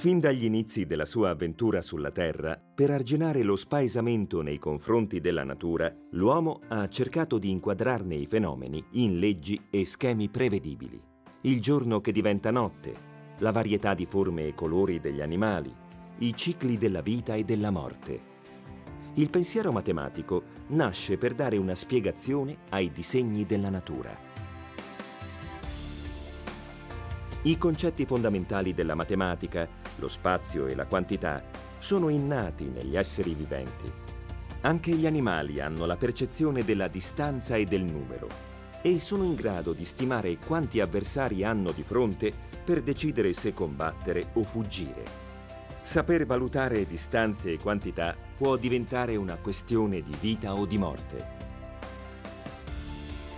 Fin dagli inizi della sua avventura sulla Terra, per arginare lo spaesamento nei confronti della natura, l'uomo ha cercato di inquadrarne i fenomeni in leggi e schemi prevedibili. Il giorno che diventa notte, la varietà di forme e colori degli animali, i cicli della vita e della morte. Il pensiero matematico nasce per dare una spiegazione ai disegni della natura. I concetti fondamentali della matematica, lo spazio e la quantità, sono innati negli esseri viventi. Anche gli animali hanno la percezione della distanza e del numero e sono in grado di stimare quanti avversari hanno di fronte per decidere se combattere o fuggire. Saper valutare distanze e quantità può diventare una questione di vita o di morte.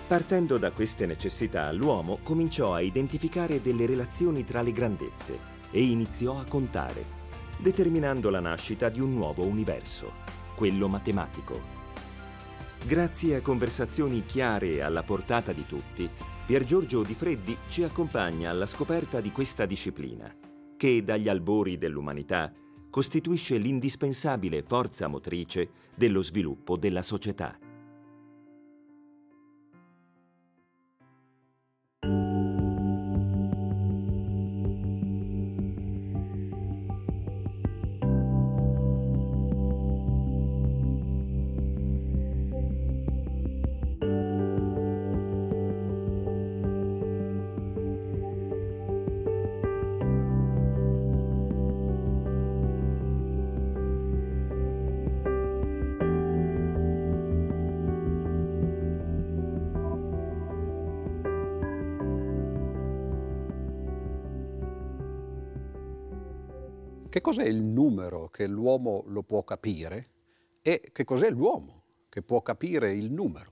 Partendo da queste necessità, l'uomo cominciò a identificare delle relazioni tra le grandezze e iniziò a contare, determinando la nascita di un nuovo universo, quello matematico. Grazie a conversazioni chiare e alla portata di tutti, Pier Giorgio Di Freddi ci accompagna alla scoperta di questa disciplina, che dagli albori dell'umanità costituisce l'indispensabile forza motrice dello sviluppo della società. Cos'è il numero che l'uomo lo può capire e che cos'è l'uomo che può capire il numero?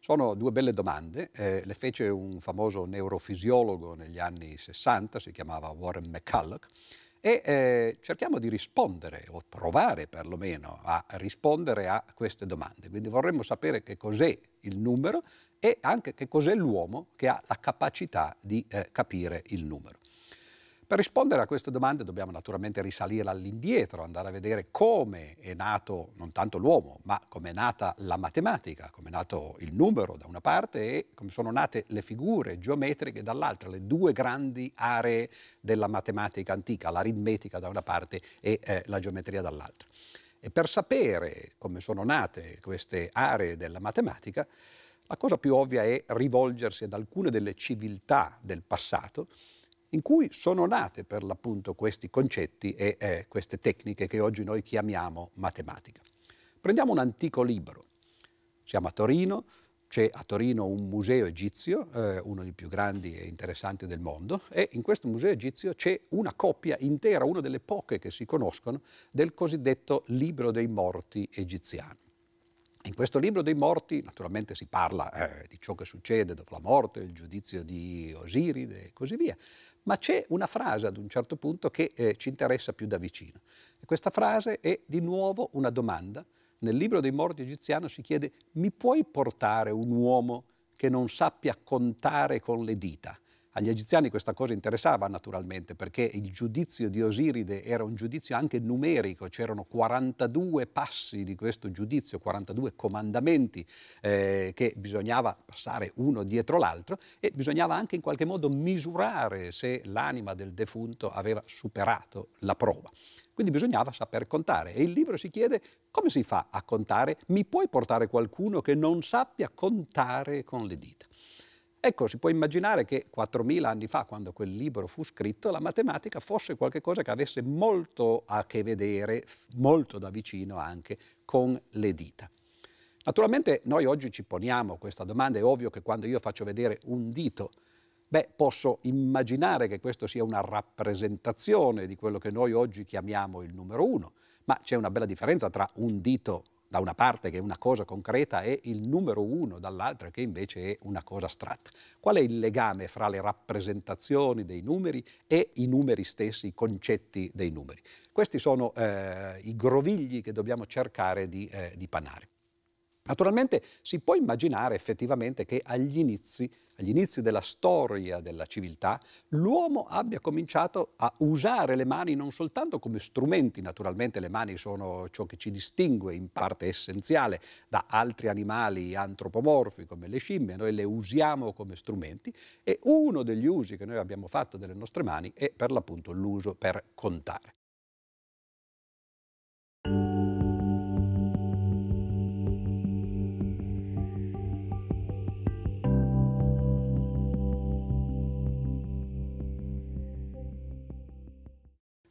Sono due belle domande, eh, le fece un famoso neurofisiologo negli anni 60, si chiamava Warren McCulloch, e eh, cerchiamo di rispondere, o provare perlomeno a rispondere a queste domande. Quindi vorremmo sapere che cos'è il numero e anche che cos'è l'uomo che ha la capacità di eh, capire il numero. Per rispondere a queste domande dobbiamo naturalmente risalire all'indietro, andare a vedere come è nato non tanto l'uomo, ma come è nata la matematica, come è nato il numero da una parte e come sono nate le figure geometriche dall'altra, le due grandi aree della matematica antica, l'aritmetica da una parte e eh, la geometria dall'altra. E per sapere come sono nate queste aree della matematica, la cosa più ovvia è rivolgersi ad alcune delle civiltà del passato in cui sono nate per l'appunto questi concetti e eh, queste tecniche che oggi noi chiamiamo matematica. Prendiamo un antico libro. Siamo a Torino, c'è a Torino un museo egizio, eh, uno dei più grandi e interessanti del mondo, e in questo museo egizio c'è una copia intera, una delle poche che si conoscono, del cosiddetto libro dei morti egiziano. In questo libro dei morti naturalmente si parla eh, di ciò che succede dopo la morte, il giudizio di Osiride e così via, ma c'è una frase ad un certo punto che eh, ci interessa più da vicino. E questa frase è di nuovo una domanda. Nel libro dei morti egiziano si chiede mi puoi portare un uomo che non sappia contare con le dita? Agli egiziani questa cosa interessava naturalmente perché il giudizio di Osiride era un giudizio anche numerico, c'erano 42 passi di questo giudizio, 42 comandamenti eh, che bisognava passare uno dietro l'altro e bisognava anche in qualche modo misurare se l'anima del defunto aveva superato la prova. Quindi bisognava saper contare e il libro si chiede come si fa a contare? Mi puoi portare qualcuno che non sappia contare con le dita? Ecco, si può immaginare che 4.000 anni fa, quando quel libro fu scritto, la matematica fosse qualcosa che avesse molto a che vedere, molto da vicino anche, con le dita. Naturalmente noi oggi ci poniamo questa domanda, è ovvio che quando io faccio vedere un dito, beh, posso immaginare che questo sia una rappresentazione di quello che noi oggi chiamiamo il numero uno, ma c'è una bella differenza tra un dito da una parte che è una cosa concreta e il numero uno dall'altra che invece è una cosa astratta. Qual è il legame fra le rappresentazioni dei numeri e i numeri stessi, i concetti dei numeri? Questi sono eh, i grovigli che dobbiamo cercare di, eh, di panare. Naturalmente si può immaginare effettivamente che agli inizi, agli inizi della storia della civiltà, l'uomo abbia cominciato a usare le mani non soltanto come strumenti, naturalmente le mani sono ciò che ci distingue in parte essenziale da altri animali antropomorfi come le scimmie, noi le usiamo come strumenti e uno degli usi che noi abbiamo fatto delle nostre mani è per l'appunto l'uso per contare.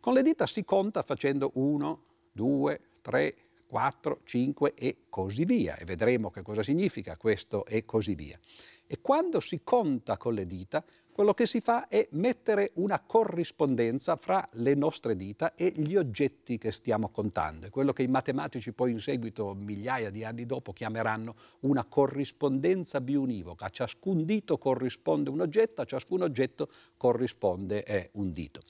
Con le dita si conta facendo 1, 2, 3, 4, 5 e così via. E vedremo che cosa significa questo e così via. E quando si conta con le dita, quello che si fa è mettere una corrispondenza fra le nostre dita e gli oggetti che stiamo contando. È quello che i matematici poi in seguito, migliaia di anni dopo, chiameranno una corrispondenza biunivoca. A ciascun dito corrisponde un oggetto, a ciascun oggetto corrisponde eh, un dito.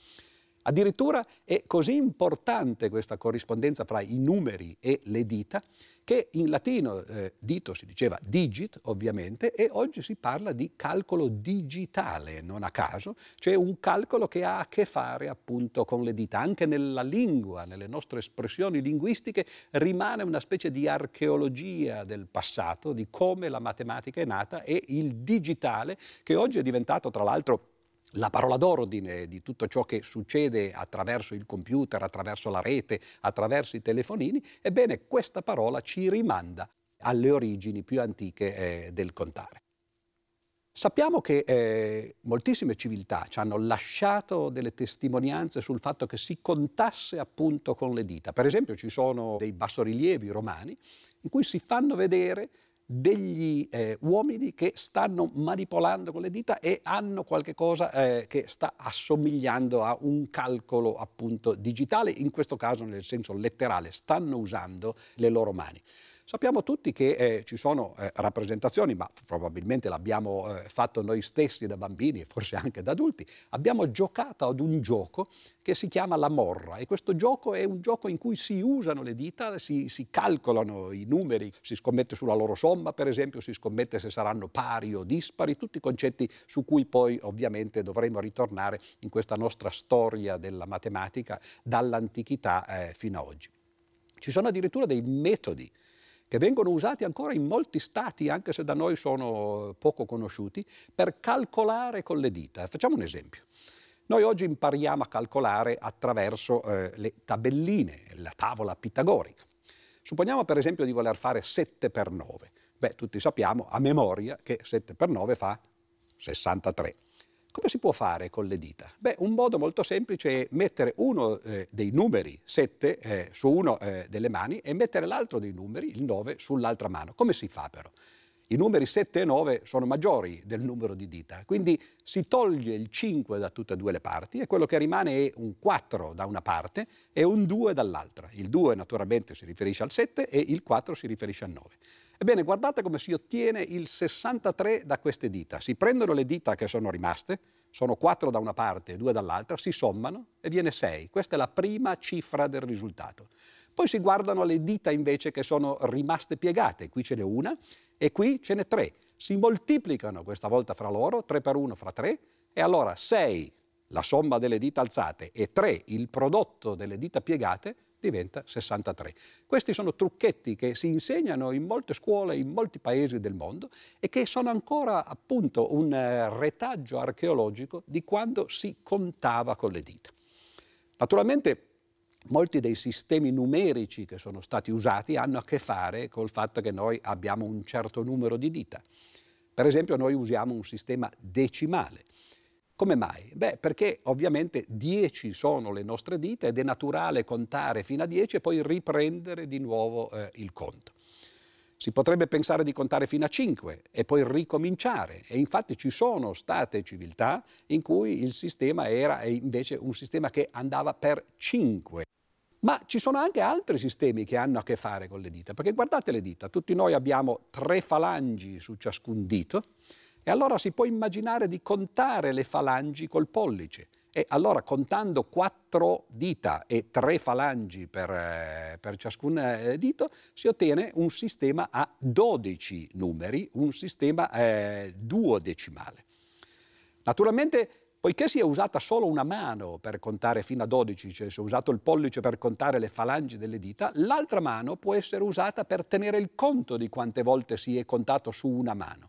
Addirittura è così importante questa corrispondenza fra i numeri e le dita che in latino eh, dito si diceva digit ovviamente e oggi si parla di calcolo digitale, non a caso, cioè un calcolo che ha a che fare appunto con le dita. Anche nella lingua, nelle nostre espressioni linguistiche rimane una specie di archeologia del passato, di come la matematica è nata e il digitale che oggi è diventato tra l'altro la parola d'ordine di tutto ciò che succede attraverso il computer, attraverso la rete, attraverso i telefonini, ebbene questa parola ci rimanda alle origini più antiche eh, del contare. Sappiamo che eh, moltissime civiltà ci hanno lasciato delle testimonianze sul fatto che si contasse appunto con le dita. Per esempio ci sono dei bassorilievi romani in cui si fanno vedere degli eh, uomini che stanno manipolando con le dita e hanno qualche cosa eh, che sta assomigliando a un calcolo appunto digitale, in questo caso nel senso letterale, stanno usando le loro mani. Sappiamo tutti che eh, ci sono eh, rappresentazioni, ma probabilmente l'abbiamo eh, fatto noi stessi da bambini e forse anche da adulti. Abbiamo giocato ad un gioco che si chiama la morra e questo gioco è un gioco in cui si usano le dita, si, si calcolano i numeri, si scommette sulla loro somma per esempio, si scommette se saranno pari o dispari, tutti concetti su cui poi ovviamente dovremo ritornare in questa nostra storia della matematica dall'antichità eh, fino ad oggi. Ci sono addirittura dei metodi che vengono usati ancora in molti stati, anche se da noi sono poco conosciuti, per calcolare con le dita. Facciamo un esempio. Noi oggi impariamo a calcolare attraverso eh, le tabelline, la tavola pitagorica. Supponiamo per esempio di voler fare 7 per 9. Beh, tutti sappiamo a memoria che 7 per 9 fa 63. Come si può fare con le dita? Beh, un modo molto semplice è mettere uno eh, dei numeri 7 eh, su uno eh, delle mani e mettere l'altro dei numeri, il 9, sull'altra mano. Come si fa però? I numeri 7 e 9 sono maggiori del numero di dita, quindi si toglie il 5 da tutte e due le parti e quello che rimane è un 4 da una parte e un 2 dall'altra. Il 2 naturalmente si riferisce al 7 e il 4 si riferisce al 9. Ebbene, guardate come si ottiene il 63 da queste dita. Si prendono le dita che sono rimaste, sono 4 da una parte e 2 dall'altra, si sommano e viene 6. Questa è la prima cifra del risultato. Poi si guardano le dita invece che sono rimaste piegate. Qui ce n'è una e qui ce n'è tre. Si moltiplicano questa volta fra loro, 3 per 1 fra 3, e allora 6 la somma delle dita alzate e 3 il prodotto delle dita piegate diventa 63. Questi sono trucchetti che si insegnano in molte scuole in molti paesi del mondo e che sono ancora appunto un eh, retaggio archeologico di quando si contava con le dita. Naturalmente molti dei sistemi numerici che sono stati usati hanno a che fare col fatto che noi abbiamo un certo numero di dita. Per esempio noi usiamo un sistema decimale come mai? Beh, perché ovviamente 10 sono le nostre dita ed è naturale contare fino a 10 e poi riprendere di nuovo eh, il conto. Si potrebbe pensare di contare fino a 5 e poi ricominciare e infatti ci sono state civiltà in cui il sistema era invece un sistema che andava per 5. Ma ci sono anche altri sistemi che hanno a che fare con le dita, perché guardate le dita, tutti noi abbiamo tre falangi su ciascun dito e allora si può immaginare di contare le falangi col pollice E allora contando quattro dita e tre falangi per, eh, per ciascun eh, dito si ottiene un sistema a 12 numeri, un sistema eh, duodecimale. Naturalmente poiché si è usata solo una mano per contare fino a 12, cioè si è usato il pollice per contare le falangi delle dita, l'altra mano può essere usata per tenere il conto di quante volte si è contato su una mano.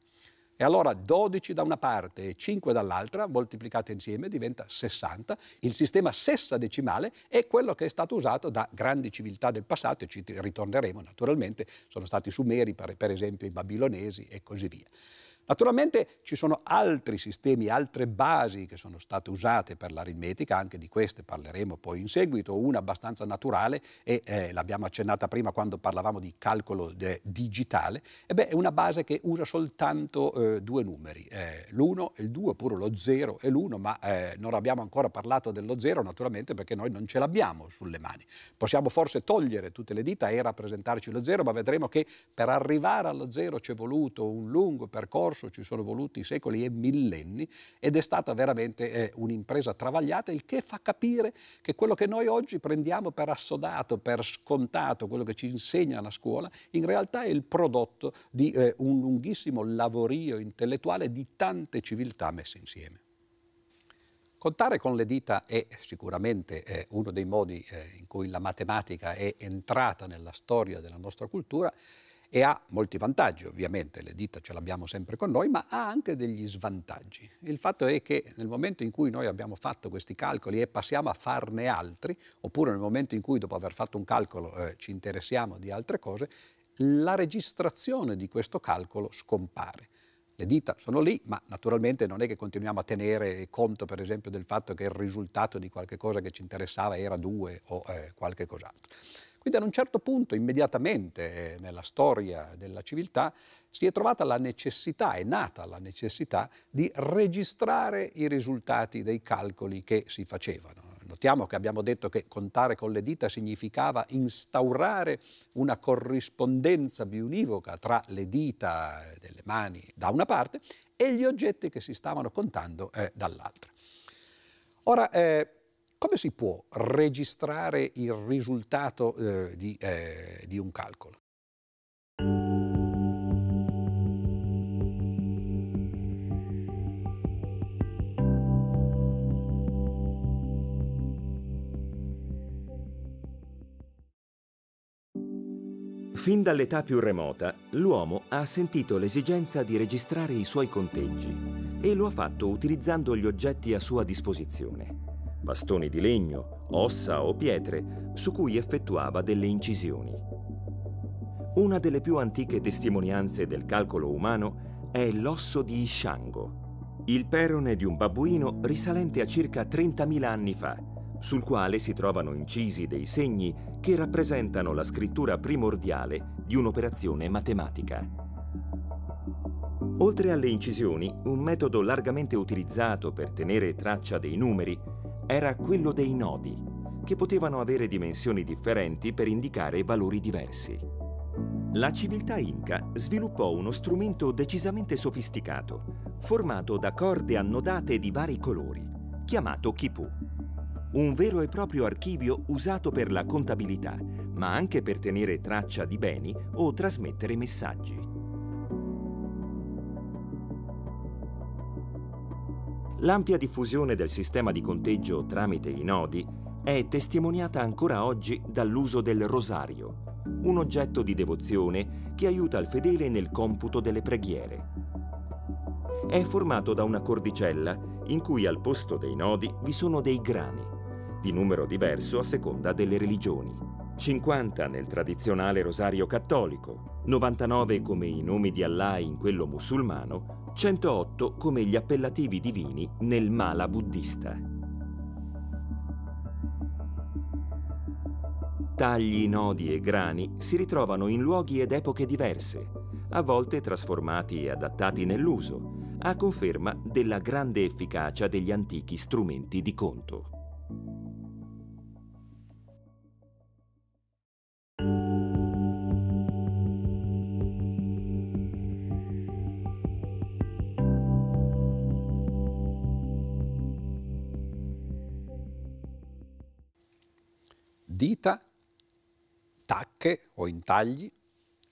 E allora 12 da una parte e 5 dall'altra, moltiplicate insieme, diventa 60. Il sistema sessadecimale è quello che è stato usato da grandi civiltà del passato e ci ritorneremo naturalmente, sono stati i sumeri, per esempio i babilonesi e così via. Naturalmente ci sono altri sistemi, altre basi che sono state usate per l'aritmetica, anche di queste parleremo poi in seguito, una abbastanza naturale e eh, l'abbiamo accennata prima quando parlavamo di calcolo de- digitale, e beh, è una base che usa soltanto eh, due numeri, eh, l'1 e il 2 oppure lo 0 e l'1, ma eh, non abbiamo ancora parlato dello 0 naturalmente perché noi non ce l'abbiamo sulle mani. Possiamo forse togliere tutte le dita e rappresentarci lo 0, ma vedremo che per arrivare allo 0 ci è voluto un lungo percorso percorso ci sono voluti secoli e millenni ed è stata veramente eh, un'impresa travagliata, il che fa capire che quello che noi oggi prendiamo per assodato, per scontato, quello che ci insegnano a scuola, in realtà è il prodotto di eh, un lunghissimo lavorio intellettuale di tante civiltà messe insieme. Contare con le dita è sicuramente eh, uno dei modi eh, in cui la matematica è entrata nella storia della nostra cultura e ha molti vantaggi, ovviamente le dita ce l'abbiamo sempre con noi, ma ha anche degli svantaggi. Il fatto è che nel momento in cui noi abbiamo fatto questi calcoli e passiamo a farne altri, oppure nel momento in cui dopo aver fatto un calcolo eh, ci interessiamo di altre cose, la registrazione di questo calcolo scompare. Le dita sono lì, ma naturalmente non è che continuiamo a tenere conto, per esempio, del fatto che il risultato di qualche cosa che ci interessava era 2 o eh, qualche cos'altro. Quindi ad un certo punto, immediatamente eh, nella storia della civiltà, si è trovata la necessità, è nata la necessità di registrare i risultati dei calcoli che si facevano. Notiamo che abbiamo detto che contare con le dita significava instaurare una corrispondenza biunivoca tra le dita delle mani da una parte e gli oggetti che si stavano contando eh, dall'altra. Ora, eh, come si può registrare il risultato eh, di, eh, di un calcolo? Fin dall'età più remota, l'uomo ha sentito l'esigenza di registrare i suoi conteggi e lo ha fatto utilizzando gli oggetti a sua disposizione bastoni di legno, ossa o pietre, su cui effettuava delle incisioni. Una delle più antiche testimonianze del calcolo umano è l'osso di Ishango, il perone di un babbuino risalente a circa 30.000 anni fa, sul quale si trovano incisi dei segni che rappresentano la scrittura primordiale di un'operazione matematica. Oltre alle incisioni, un metodo largamente utilizzato per tenere traccia dei numeri era quello dei nodi, che potevano avere dimensioni differenti per indicare valori diversi. La civiltà inca sviluppò uno strumento decisamente sofisticato, formato da corde annodate di vari colori, chiamato kipu. Un vero e proprio archivio usato per la contabilità, ma anche per tenere traccia di beni o trasmettere messaggi. L'ampia diffusione del sistema di conteggio tramite i nodi è testimoniata ancora oggi dall'uso del rosario, un oggetto di devozione che aiuta il fedele nel computo delle preghiere. È formato da una cordicella in cui al posto dei nodi vi sono dei grani, di numero diverso a seconda delle religioni. 50 nel tradizionale rosario cattolico, 99 come i nomi di Allah in quello musulmano 108 come gli appellativi divini nel mala buddista. Tagli, nodi e grani si ritrovano in luoghi ed epoche diverse, a volte trasformati e adattati nell'uso, a conferma della grande efficacia degli antichi strumenti di conto. Dita, tacche o intagli,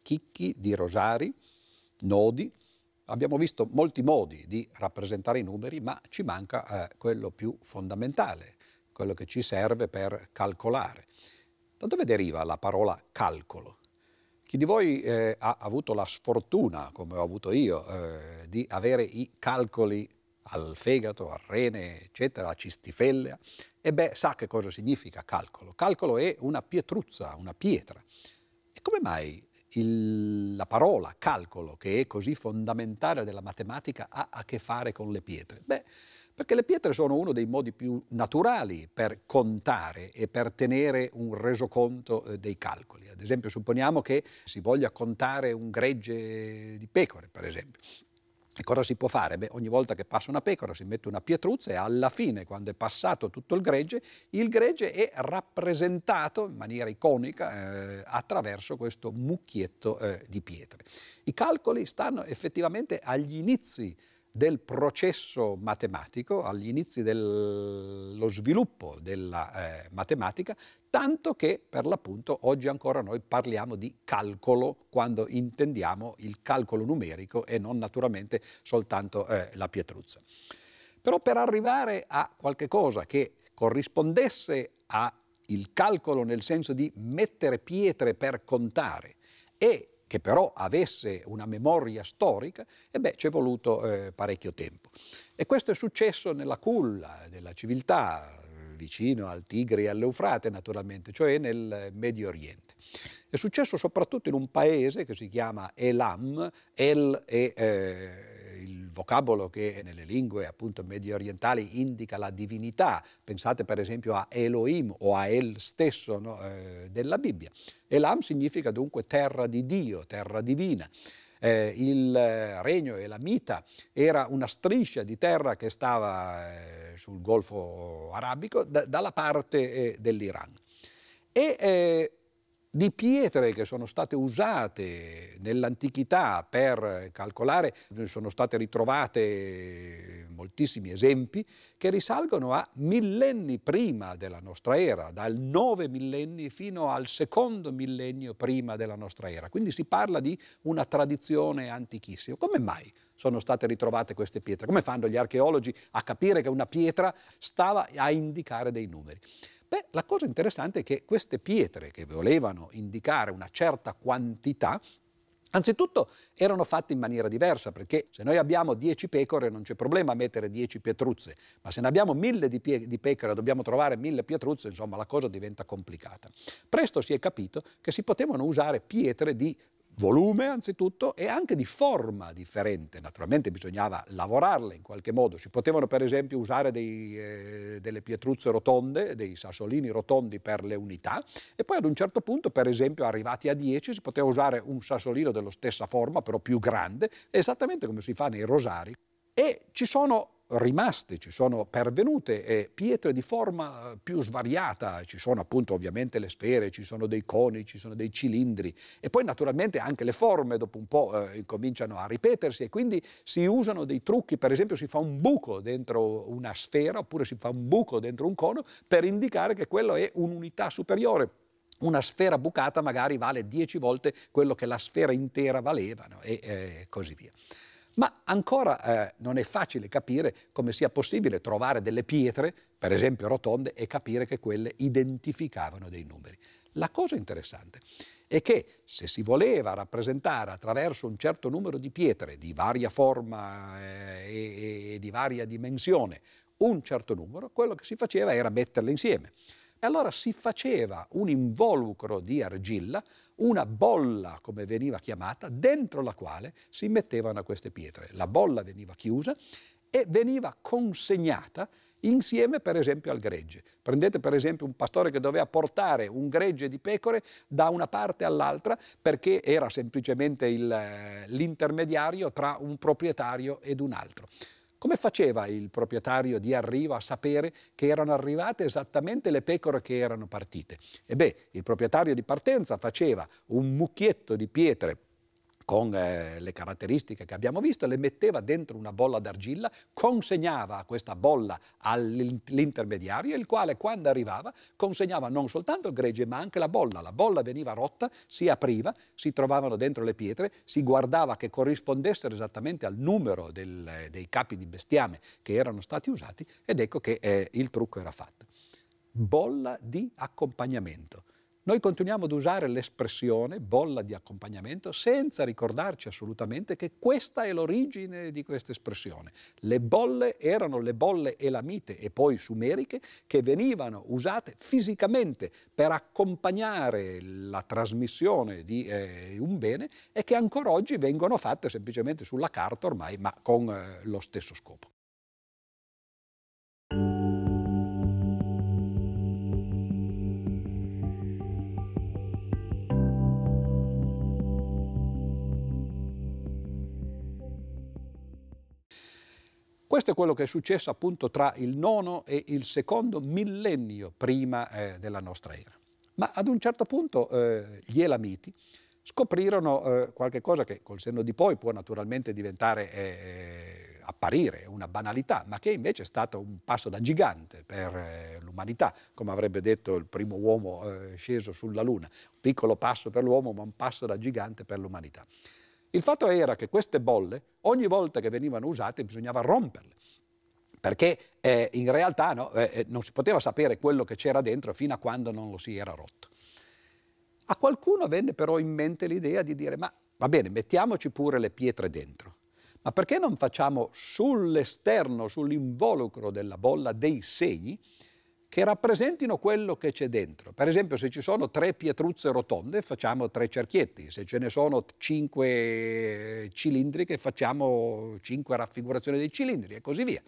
chicchi di rosari, nodi. Abbiamo visto molti modi di rappresentare i numeri, ma ci manca eh, quello più fondamentale, quello che ci serve per calcolare. Da dove deriva la parola calcolo? Chi di voi eh, ha avuto la sfortuna, come ho avuto io, eh, di avere i calcoli al fegato, al rene, eccetera, a cistifellea, e beh, sa che cosa significa calcolo. Calcolo è una pietruzza, una pietra. E come mai il, la parola calcolo, che è così fondamentale della matematica, ha a che fare con le pietre? Beh, perché le pietre sono uno dei modi più naturali per contare e per tenere un resoconto eh, dei calcoli. Ad esempio, supponiamo che si voglia contare un gregge di pecore, per esempio. E cosa si può fare? Beh, ogni volta che passa una pecora si mette una pietruzza e alla fine, quando è passato tutto il gregge, il gregge è rappresentato in maniera iconica eh, attraverso questo mucchietto eh, di pietre. I calcoli stanno effettivamente agli inizi del processo matematico, agli inizi dello sviluppo della eh, matematica, tanto che per l'appunto oggi ancora noi parliamo di calcolo quando intendiamo il calcolo numerico e non naturalmente soltanto eh, la pietruzza. Però per arrivare a qualche cosa che corrispondesse al calcolo nel senso di mettere pietre per contare e che però avesse una memoria storica, e beh, ci è voluto eh, parecchio tempo. E questo è successo nella culla della civiltà, vicino al Tigri e all'Eufrate naturalmente, cioè nel Medio Oriente. È successo soprattutto in un paese che si chiama Elam, El è eh, vocabolo che nelle lingue appunto medio orientali indica la divinità, pensate per esempio a Elohim o a El stesso no, eh, della Bibbia. Elam significa dunque terra di Dio, terra divina. Eh, il regno elamita era una striscia di terra che stava eh, sul Golfo Arabico da, dalla parte eh, dell'Iran. E eh, di pietre che sono state usate nell'antichità per calcolare, sono state ritrovate moltissimi esempi che risalgono a millenni prima della nostra era, dal 9 millenni fino al secondo millennio prima della nostra era. Quindi si parla di una tradizione antichissima. Come mai sono state ritrovate queste pietre? Come fanno gli archeologi a capire che una pietra stava a indicare dei numeri? Beh, la cosa interessante è che queste pietre che volevano indicare una certa quantità Anzitutto erano fatte in maniera diversa, perché se noi abbiamo 10 pecore non c'è problema a mettere 10 pietruzze, ma se ne abbiamo mille di, pie- di pecore dobbiamo trovare mille pietruzze, insomma la cosa diventa complicata. Presto si è capito che si potevano usare pietre di volume anzitutto e anche di forma differente. Naturalmente bisognava lavorarle in qualche modo. Si potevano per esempio usare dei, eh, delle pietruzze rotonde, dei sassolini rotondi per le unità e poi ad un certo punto, per esempio arrivati a 10, si poteva usare un sassolino della stessa forma, però più grande, esattamente come si fa nei rosari. E ci sono rimaste, ci sono pervenute eh, pietre di forma eh, più svariata, ci sono appunto ovviamente le sfere, ci sono dei coni, ci sono dei cilindri e poi naturalmente anche le forme dopo un po' eh, cominciano a ripetersi e quindi si usano dei trucchi, per esempio si fa un buco dentro una sfera oppure si fa un buco dentro un cono per indicare che quello è un'unità superiore una sfera bucata magari vale 10 volte quello che la sfera intera valeva no? e eh, così via. Ma ancora eh, non è facile capire come sia possibile trovare delle pietre, per esempio rotonde, e capire che quelle identificavano dei numeri. La cosa interessante è che se si voleva rappresentare attraverso un certo numero di pietre di varia forma eh, e, e di varia dimensione un certo numero, quello che si faceva era metterle insieme. E allora si faceva un involucro di argilla, una bolla come veniva chiamata, dentro la quale si mettevano queste pietre. La bolla veniva chiusa e veniva consegnata insieme per esempio al gregge. Prendete per esempio un pastore che doveva portare un gregge di pecore da una parte all'altra perché era semplicemente eh, l'intermediario tra un proprietario ed un altro. Come faceva il proprietario di arrivo a sapere che erano arrivate esattamente le pecore che erano partite? E beh, il proprietario di partenza faceva un mucchietto di pietre con eh, le caratteristiche che abbiamo visto, le metteva dentro una bolla d'argilla, consegnava questa bolla all'intermediario, il quale quando arrivava consegnava non soltanto il gregge ma anche la bolla. La bolla veniva rotta, si apriva, si trovavano dentro le pietre, si guardava che corrispondessero esattamente al numero del, dei capi di bestiame che erano stati usati ed ecco che eh, il trucco era fatto. Bolla di accompagnamento noi continuiamo ad usare l'espressione bolla di accompagnamento senza ricordarci assolutamente che questa è l'origine di questa espressione. Le bolle erano le bolle elamite e poi sumeriche che venivano usate fisicamente per accompagnare la trasmissione di eh, un bene e che ancora oggi vengono fatte semplicemente sulla carta ormai, ma con eh, lo stesso scopo. Questo è quello che è successo appunto tra il nono e il secondo millennio prima eh, della nostra era. Ma ad un certo punto eh, gli Elamiti scoprirono eh, qualche cosa che col senno di poi può naturalmente diventare, eh, apparire una banalità, ma che invece è stato un passo da gigante per eh, l'umanità, come avrebbe detto il primo uomo eh, sceso sulla Luna. Un piccolo passo per l'uomo, ma un passo da gigante per l'umanità. Il fatto era che queste bolle, ogni volta che venivano usate, bisognava romperle perché eh, in realtà no, eh, eh, non si poteva sapere quello che c'era dentro fino a quando non lo si era rotto. A qualcuno venne però in mente l'idea di dire ma va bene, mettiamoci pure le pietre dentro, ma perché non facciamo sull'esterno, sull'involucro della bolla dei segni che rappresentino quello che c'è dentro. Per esempio se ci sono tre pietruzze rotonde facciamo tre cerchietti, se ce ne sono cinque cilindriche facciamo cinque raffigurazioni dei cilindri e così via.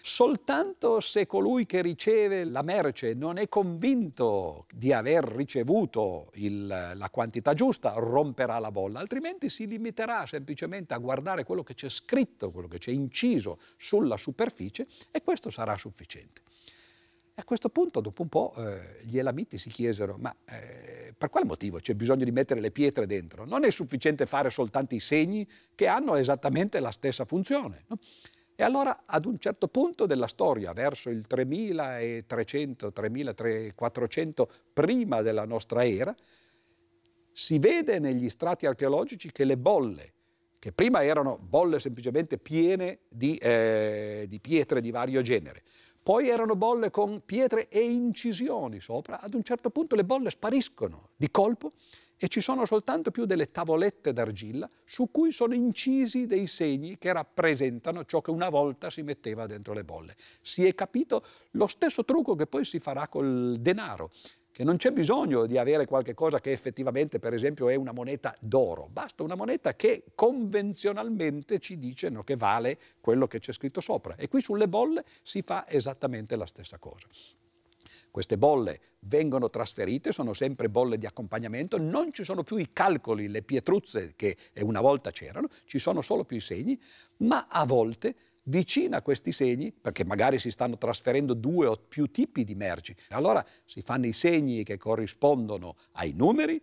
Soltanto se colui che riceve la merce non è convinto di aver ricevuto il, la quantità giusta, romperà la bolla, altrimenti si limiterà semplicemente a guardare quello che c'è scritto, quello che c'è inciso sulla superficie e questo sarà sufficiente. E a questo punto, dopo un po', eh, gli elamiti si chiesero, ma eh, per quale motivo c'è bisogno di mettere le pietre dentro? Non è sufficiente fare soltanto i segni che hanno esattamente la stessa funzione. No? E allora ad un certo punto della storia, verso il 3300, 3400 prima della nostra era, si vede negli strati archeologici che le bolle, che prima erano bolle semplicemente piene di, eh, di pietre di vario genere, poi erano bolle con pietre e incisioni sopra, ad un certo punto le bolle spariscono di colpo e ci sono soltanto più delle tavolette d'argilla su cui sono incisi dei segni che rappresentano ciò che una volta si metteva dentro le bolle. Si è capito lo stesso trucco che poi si farà col denaro che non c'è bisogno di avere qualche cosa che effettivamente, per esempio, è una moneta d'oro, basta una moneta che convenzionalmente ci dice no, che vale quello che c'è scritto sopra. E qui sulle bolle si fa esattamente la stessa cosa. Queste bolle vengono trasferite, sono sempre bolle di accompagnamento, non ci sono più i calcoli, le pietruzze che una volta c'erano, ci sono solo più i segni, ma a volte vicino a questi segni, perché magari si stanno trasferendo due o più tipi di merci. Allora si fanno i segni che corrispondono ai numeri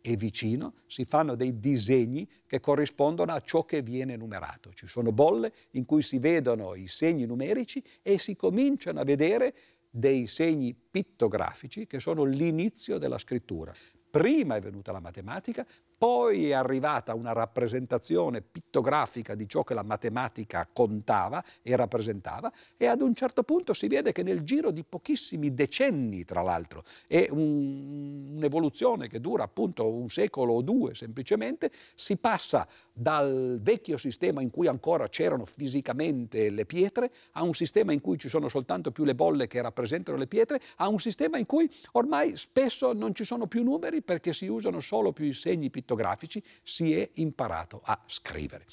e vicino si fanno dei disegni che corrispondono a ciò che viene numerato. Ci sono bolle in cui si vedono i segni numerici e si cominciano a vedere dei segni pittografici che sono l'inizio della scrittura. Prima è venuta la matematica, poi è arrivata una rappresentazione pittografica di ciò che la matematica contava e rappresentava e ad un certo punto si vede che nel giro di pochissimi decenni, tra l'altro, è un, un'evoluzione che dura appunto un secolo o due semplicemente, si passa dal vecchio sistema in cui ancora c'erano fisicamente le pietre a un sistema in cui ci sono soltanto più le bolle che rappresentano le pietre, a un sistema in cui ormai spesso non ci sono più numeri perché si usano solo più i segni pittografici pittografici si è imparato a scrivere.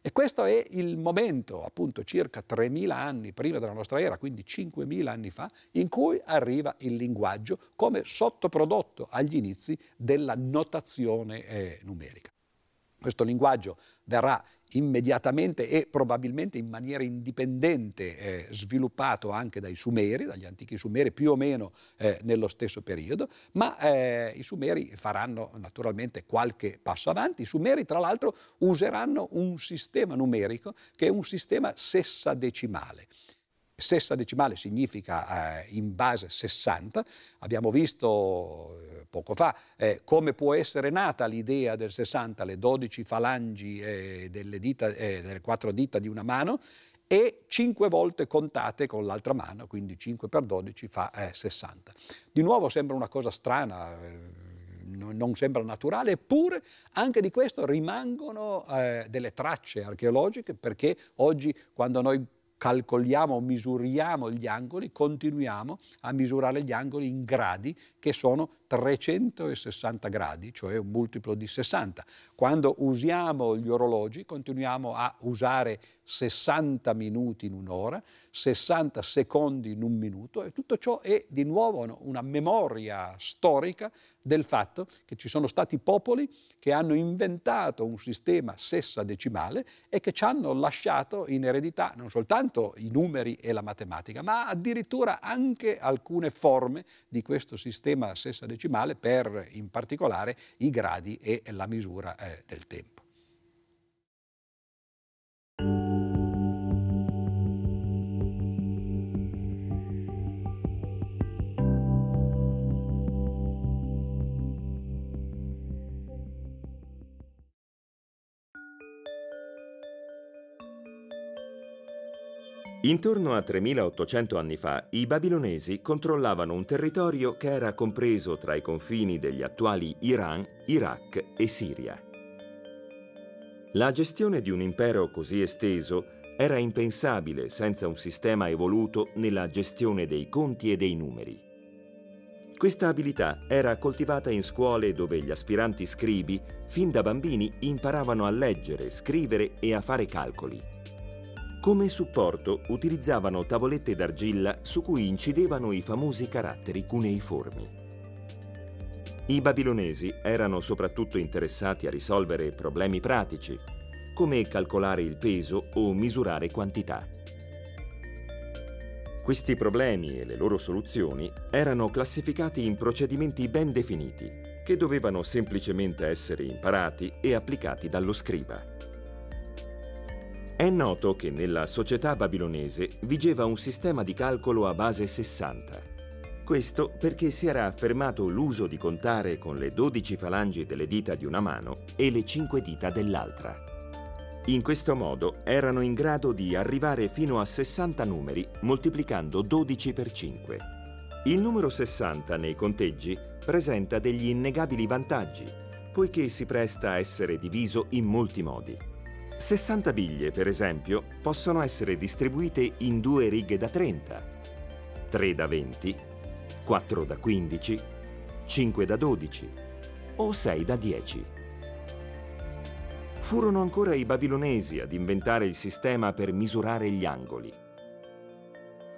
E questo è il momento, appunto circa 3.000 anni prima della nostra era, quindi 5.000 anni fa, in cui arriva il linguaggio come sottoprodotto agli inizi della notazione eh, numerica. Questo linguaggio verrà immediatamente e probabilmente in maniera indipendente eh, sviluppato anche dai Sumeri, dagli antichi Sumeri più o meno eh, nello stesso periodo, ma eh, i Sumeri faranno naturalmente qualche passo avanti. I Sumeri tra l'altro useranno un sistema numerico che è un sistema sessadecimale. Sessadecimale significa eh, in base 60. Abbiamo visto eh, poco fa eh, come può essere nata l'idea del 60, le 12 falangi eh, delle, dita, eh, delle quattro dita di una mano e 5 volte contate con l'altra mano, quindi 5 per 12 fa 60. Eh, di nuovo sembra una cosa strana non sembra naturale, eppure anche di questo rimangono eh, delle tracce archeologiche perché oggi quando noi calcoliamo, misuriamo gli angoli, continuiamo a misurare gli angoli in gradi che sono 360 gradi, cioè un multiplo di 60. Quando usiamo gli orologi continuiamo a usare 60 minuti in un'ora, 60 secondi in un minuto e tutto ciò è di nuovo una memoria storica del fatto che ci sono stati popoli che hanno inventato un sistema sessadecimale e che ci hanno lasciato in eredità non soltanto i numeri e la matematica, ma addirittura anche alcune forme di questo sistema sessadecimale per in particolare i gradi e la misura eh, del tempo. Intorno a 3800 anni fa, i babilonesi controllavano un territorio che era compreso tra i confini degli attuali Iran, Iraq e Siria. La gestione di un impero così esteso era impensabile senza un sistema evoluto nella gestione dei conti e dei numeri. Questa abilità era coltivata in scuole dove gli aspiranti scribi fin da bambini imparavano a leggere, scrivere e a fare calcoli. Come supporto utilizzavano tavolette d'argilla su cui incidevano i famosi caratteri cuneiformi. I babilonesi erano soprattutto interessati a risolvere problemi pratici, come calcolare il peso o misurare quantità. Questi problemi e le loro soluzioni erano classificati in procedimenti ben definiti, che dovevano semplicemente essere imparati e applicati dallo scriba. È noto che nella società babilonese vigeva un sistema di calcolo a base 60. Questo perché si era affermato l'uso di contare con le 12 falangi delle dita di una mano e le 5 dita dell'altra. In questo modo erano in grado di arrivare fino a 60 numeri moltiplicando 12 per 5. Il numero 60 nei conteggi presenta degli innegabili vantaggi, poiché si presta a essere diviso in molti modi. 60 biglie, per esempio, possono essere distribuite in due righe da 30, 3 da 20, 4 da 15, 5 da 12 o 6 da 10. Furono ancora i babilonesi ad inventare il sistema per misurare gli angoli.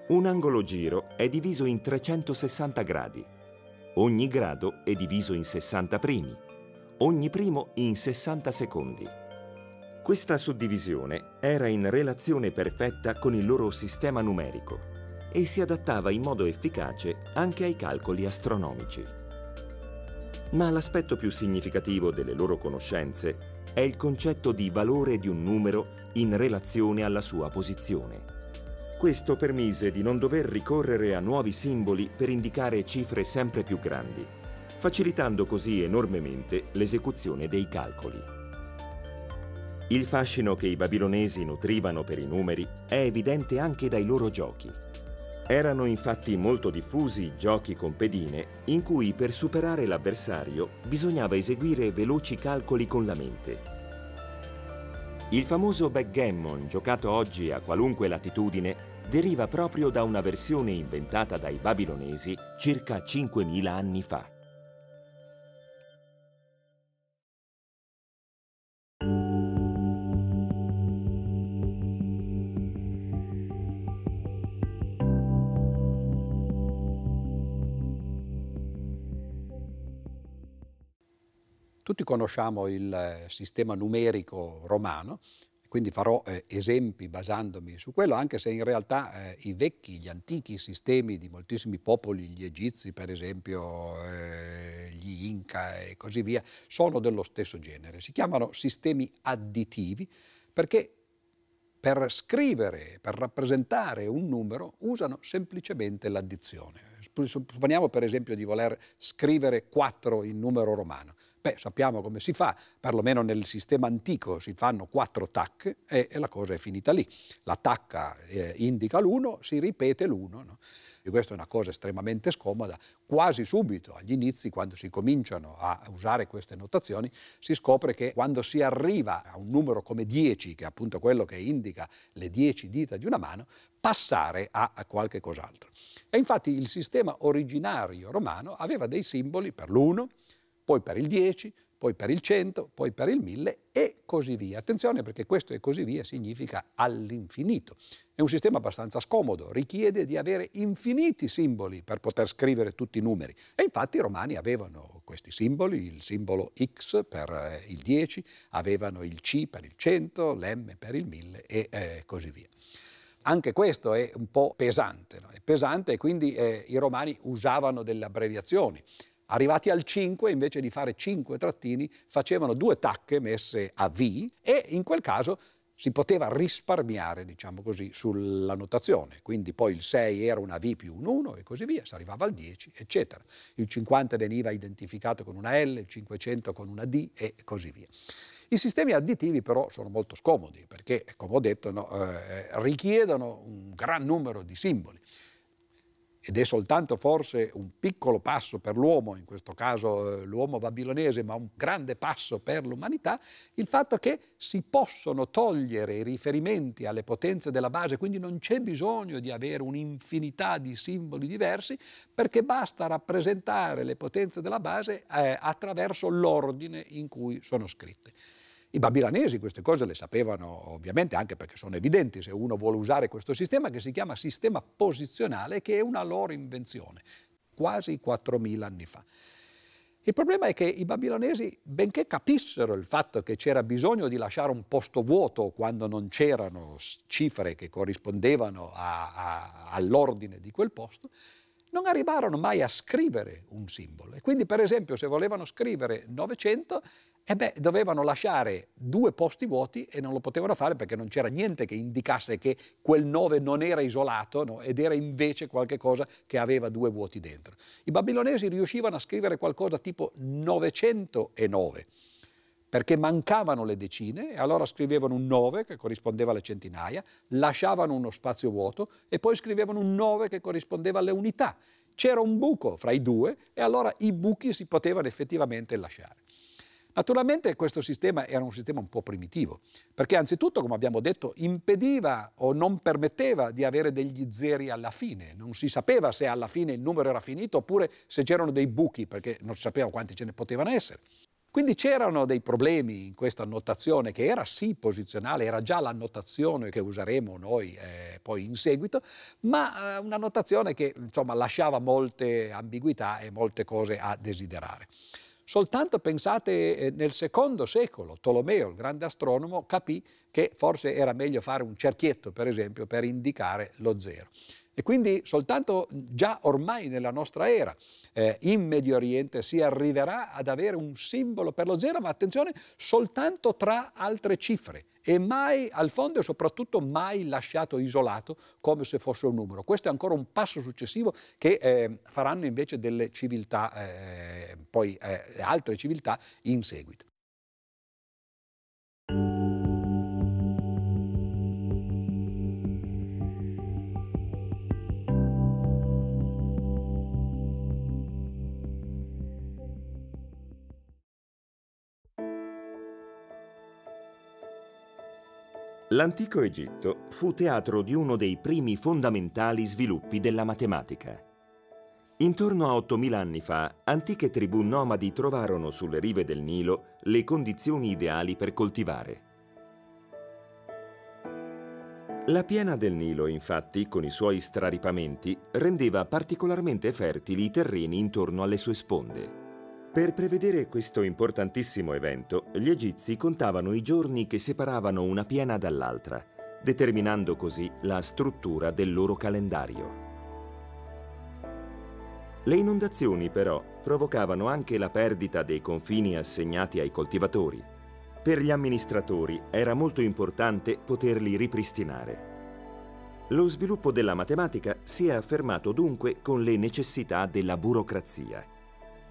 Un angolo giro è diviso in 360 gradi. Ogni grado è diviso in 60 primi, ogni primo in 60 secondi. Questa suddivisione era in relazione perfetta con il loro sistema numerico e si adattava in modo efficace anche ai calcoli astronomici. Ma l'aspetto più significativo delle loro conoscenze è il concetto di valore di un numero in relazione alla sua posizione. Questo permise di non dover ricorrere a nuovi simboli per indicare cifre sempre più grandi, facilitando così enormemente l'esecuzione dei calcoli. Il fascino che i babilonesi nutrivano per i numeri è evidente anche dai loro giochi. Erano infatti molto diffusi giochi con pedine in cui per superare l'avversario bisognava eseguire veloci calcoli con la mente. Il famoso backgammon, giocato oggi a qualunque latitudine, deriva proprio da una versione inventata dai babilonesi circa 5.000 anni fa. Tutti conosciamo il eh, sistema numerico romano, quindi farò eh, esempi basandomi su quello, anche se in realtà eh, i vecchi, gli antichi sistemi di moltissimi popoli, gli egizi per esempio, eh, gli Inca e così via, sono dello stesso genere. Si chiamano sistemi additivi perché per scrivere, per rappresentare un numero, usano semplicemente l'addizione. Supponiamo per esempio di voler scrivere 4 in numero romano. Beh, sappiamo come si fa, perlomeno nel sistema antico si fanno quattro tacche e, e la cosa è finita lì. La tacca eh, indica l'1, si ripete l'1. No? E questa è una cosa estremamente scomoda. Quasi subito, agli inizi, quando si cominciano a usare queste notazioni, si scopre che quando si arriva a un numero come 10, che è appunto quello che indica le 10 dita di una mano, passare a, a qualche cos'altro. E infatti il sistema originario romano aveva dei simboli per l'1, poi per il 10, poi per il 100, poi per il 1000 e così via. Attenzione perché questo e così via significa all'infinito. È un sistema abbastanza scomodo, richiede di avere infiniti simboli per poter scrivere tutti i numeri. E infatti i romani avevano questi simboli, il simbolo X per eh, il 10, avevano il C per il 100, l'M per il 1000 e eh, così via. Anche questo è un po' pesante, no? è pesante e quindi eh, i romani usavano delle abbreviazioni. Arrivati al 5, invece di fare 5 trattini, facevano due tacche messe a V e in quel caso si poteva risparmiare, diciamo così, sulla notazione. Quindi poi il 6 era una V più un 1 e così via, si arrivava al 10, eccetera. Il 50 veniva identificato con una L, il 500 con una D e così via. I sistemi additivi però sono molto scomodi perché, come ho detto, no, eh, richiedono un gran numero di simboli ed è soltanto forse un piccolo passo per l'uomo, in questo caso eh, l'uomo babilonese, ma un grande passo per l'umanità, il fatto che si possono togliere i riferimenti alle potenze della base, quindi non c'è bisogno di avere un'infinità di simboli diversi, perché basta rappresentare le potenze della base eh, attraverso l'ordine in cui sono scritte. I babilonesi queste cose le sapevano ovviamente anche perché sono evidenti se uno vuole usare questo sistema che si chiama sistema posizionale che è una loro invenzione, quasi 4.000 anni fa. Il problema è che i babilonesi, benché capissero il fatto che c'era bisogno di lasciare un posto vuoto quando non c'erano cifre che corrispondevano a, a, all'ordine di quel posto, non arrivarono mai a scrivere un simbolo. E quindi, per esempio, se volevano scrivere 900, e beh, dovevano lasciare due posti vuoti e non lo potevano fare perché non c'era niente che indicasse che quel 9 non era isolato no? ed era invece qualcosa che aveva due vuoti dentro. I babilonesi riuscivano a scrivere qualcosa tipo 909 perché mancavano le decine e allora scrivevano un 9 che corrispondeva alle centinaia, lasciavano uno spazio vuoto e poi scrivevano un 9 che corrispondeva alle unità. C'era un buco fra i due e allora i buchi si potevano effettivamente lasciare. Naturalmente questo sistema era un sistema un po' primitivo, perché anzitutto, come abbiamo detto, impediva o non permetteva di avere degli zeri alla fine. Non si sapeva se alla fine il numero era finito oppure se c'erano dei buchi, perché non si sapeva quanti ce ne potevano essere. Quindi c'erano dei problemi in questa notazione che era sì posizionale, era già la notazione che useremo noi eh, poi in seguito, ma eh, una notazione che insomma lasciava molte ambiguità e molte cose a desiderare. Soltanto pensate eh, nel secondo secolo, Tolomeo, il grande astronomo, capì che forse era meglio fare un cerchietto, per esempio, per indicare lo zero. E quindi soltanto già ormai nella nostra era eh, in Medio Oriente si arriverà ad avere un simbolo per lo zero, ma attenzione, soltanto tra altre cifre e mai al fondo e soprattutto mai lasciato isolato come se fosse un numero. Questo è ancora un passo successivo che eh, faranno invece delle civiltà, eh, poi eh, altre civiltà in seguito. L'antico Egitto fu teatro di uno dei primi fondamentali sviluppi della matematica. Intorno a 8000 anni fa, antiche tribù nomadi trovarono sulle rive del Nilo le condizioni ideali per coltivare. La piena del Nilo, infatti, con i suoi straripamenti, rendeva particolarmente fertili i terreni intorno alle sue sponde. Per prevedere questo importantissimo evento, gli egizi contavano i giorni che separavano una piena dall'altra, determinando così la struttura del loro calendario. Le inondazioni però provocavano anche la perdita dei confini assegnati ai coltivatori. Per gli amministratori era molto importante poterli ripristinare. Lo sviluppo della matematica si è affermato dunque con le necessità della burocrazia.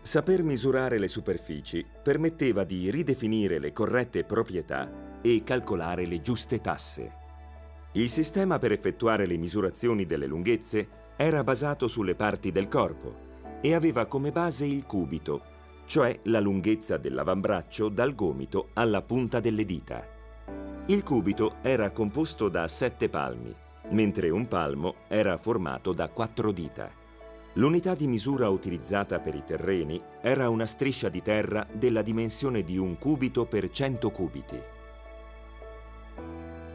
Saper misurare le superfici permetteva di ridefinire le corrette proprietà e calcolare le giuste tasse. Il sistema per effettuare le misurazioni delle lunghezze era basato sulle parti del corpo e aveva come base il cubito, cioè la lunghezza dell'avambraccio dal gomito alla punta delle dita. Il cubito era composto da sette palmi, mentre un palmo era formato da quattro dita. L'unità di misura utilizzata per i terreni era una striscia di terra della dimensione di un cubito per 100 cubiti.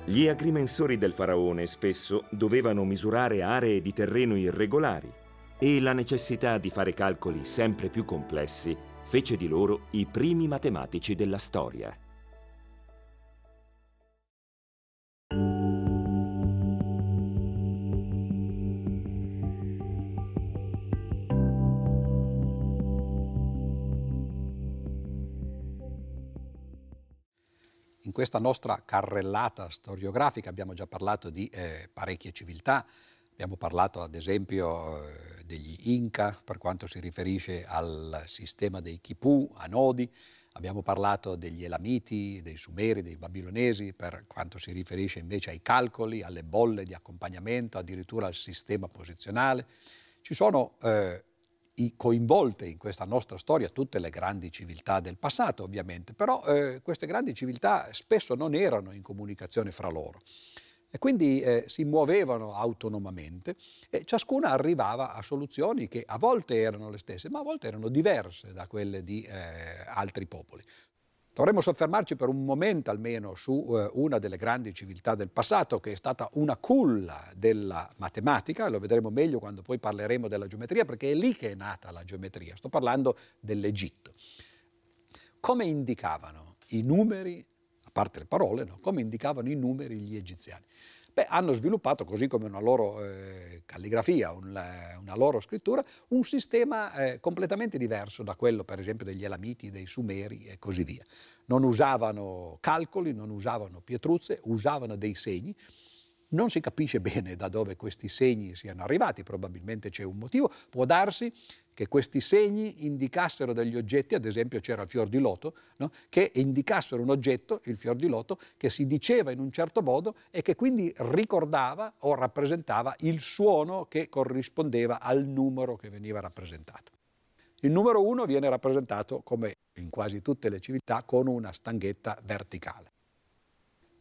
Gli agrimensori del faraone spesso dovevano misurare aree di terreno irregolari e la necessità di fare calcoli sempre più complessi fece di loro i primi matematici della storia. In questa nostra carrellata storiografica abbiamo già parlato di eh, parecchie civiltà, abbiamo parlato ad esempio eh, degli Inca per quanto si riferisce al sistema dei Kipu, a nodi, abbiamo parlato degli Elamiti, dei Sumeri, dei Babilonesi per quanto si riferisce invece ai calcoli, alle bolle di accompagnamento, addirittura al sistema posizionale. Ci sono eh, coinvolte in questa nostra storia tutte le grandi civiltà del passato, ovviamente, però eh, queste grandi civiltà spesso non erano in comunicazione fra loro e quindi eh, si muovevano autonomamente e ciascuna arrivava a soluzioni che a volte erano le stesse, ma a volte erano diverse da quelle di eh, altri popoli. Dovremmo soffermarci per un momento almeno su eh, una delle grandi civiltà del passato che è stata una culla della matematica, lo vedremo meglio quando poi parleremo della geometria perché è lì che è nata la geometria, sto parlando dell'Egitto. Come indicavano i numeri a parte le parole, no? come indicavano i numeri gli egiziani. Beh, hanno sviluppato, così come una loro eh, calligrafia, un, una loro scrittura, un sistema eh, completamente diverso da quello, per esempio, degli Elamiti, dei Sumeri e così via. Non usavano calcoli, non usavano pietruzze, usavano dei segni. Non si capisce bene da dove questi segni siano arrivati, probabilmente c'è un motivo. Può darsi che questi segni indicassero degli oggetti, ad esempio c'era il fior di loto, no? che indicassero un oggetto, il fior di loto, che si diceva in un certo modo e che quindi ricordava o rappresentava il suono che corrispondeva al numero che veniva rappresentato. Il numero 1 viene rappresentato, come in quasi tutte le civiltà, con una stanghetta verticale.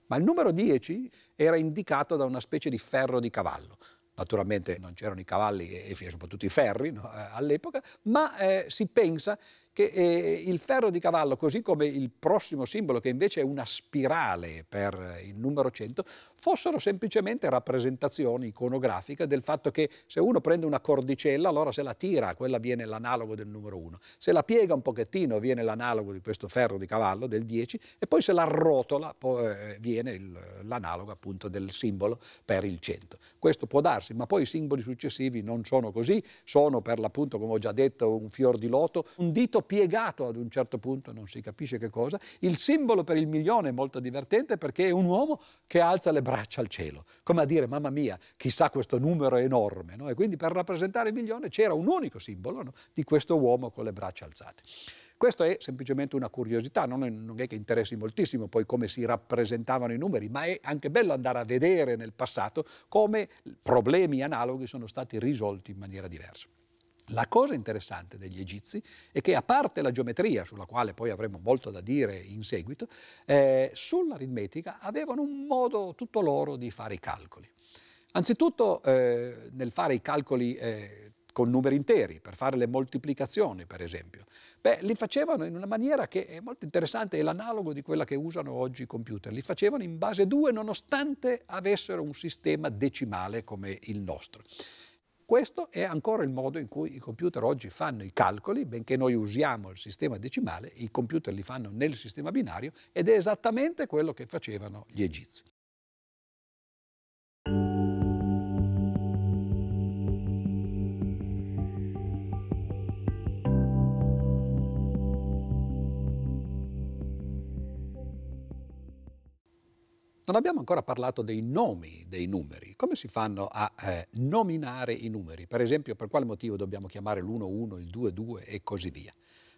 Ma il numero 10 era indicato da una specie di ferro di cavallo. Naturalmente non c'erano i cavalli e, soprattutto i ferri no, eh, all'epoca, ma eh, si pensa che eh, il ferro di cavallo, così come il prossimo simbolo, che invece è una spirale per il numero 100, fossero semplicemente rappresentazioni iconografiche del fatto che se uno prende una cordicella, allora se la tira, quella viene l'analogo del numero 1. Se la piega un pochettino, viene l'analogo di questo ferro di cavallo, del 10, e poi se la rotola, eh, viene l'analogo appunto del simbolo per il 100. Questo può darsi, ma poi i simboli successivi non sono così, sono per l'appunto, come ho già detto, un fior di loto, un dito piegato ad un certo punto, non si capisce che cosa. Il simbolo per il milione è molto divertente perché è un uomo che alza le braccia al cielo, come a dire, mamma mia, chissà questo numero enorme. No? E quindi per rappresentare il milione c'era un unico simbolo no? di questo uomo con le braccia alzate. Questo è semplicemente una curiosità, non è, non è, che interessi moltissimo poi come si rappresentavano i numeri, ma è anche bello andare a vedere nel passato come problemi analoghi sono stati risolti in maniera diversa. La cosa interessante degli egizi è che a parte la geometria, sulla quale poi avremo molto da dire in seguito, eh, sull'aritmetica avevano un modo tutto loro di fare i calcoli. Anzitutto eh, nel fare i calcoli eh, con numeri interi, per fare le moltiplicazioni per esempio, beh, li facevano in una maniera che è molto interessante, è l'analogo di quella che usano oggi i computer, li facevano in base 2 nonostante avessero un sistema decimale come il nostro. Questo è ancora il modo in cui i computer oggi fanno i calcoli, benché noi usiamo il sistema decimale, i computer li fanno nel sistema binario ed è esattamente quello che facevano gli egizi. Non abbiamo ancora parlato dei nomi dei numeri. Come si fanno a eh, nominare i numeri? Per esempio, per quale motivo dobbiamo chiamare l'1-1, il 2-2 e così via.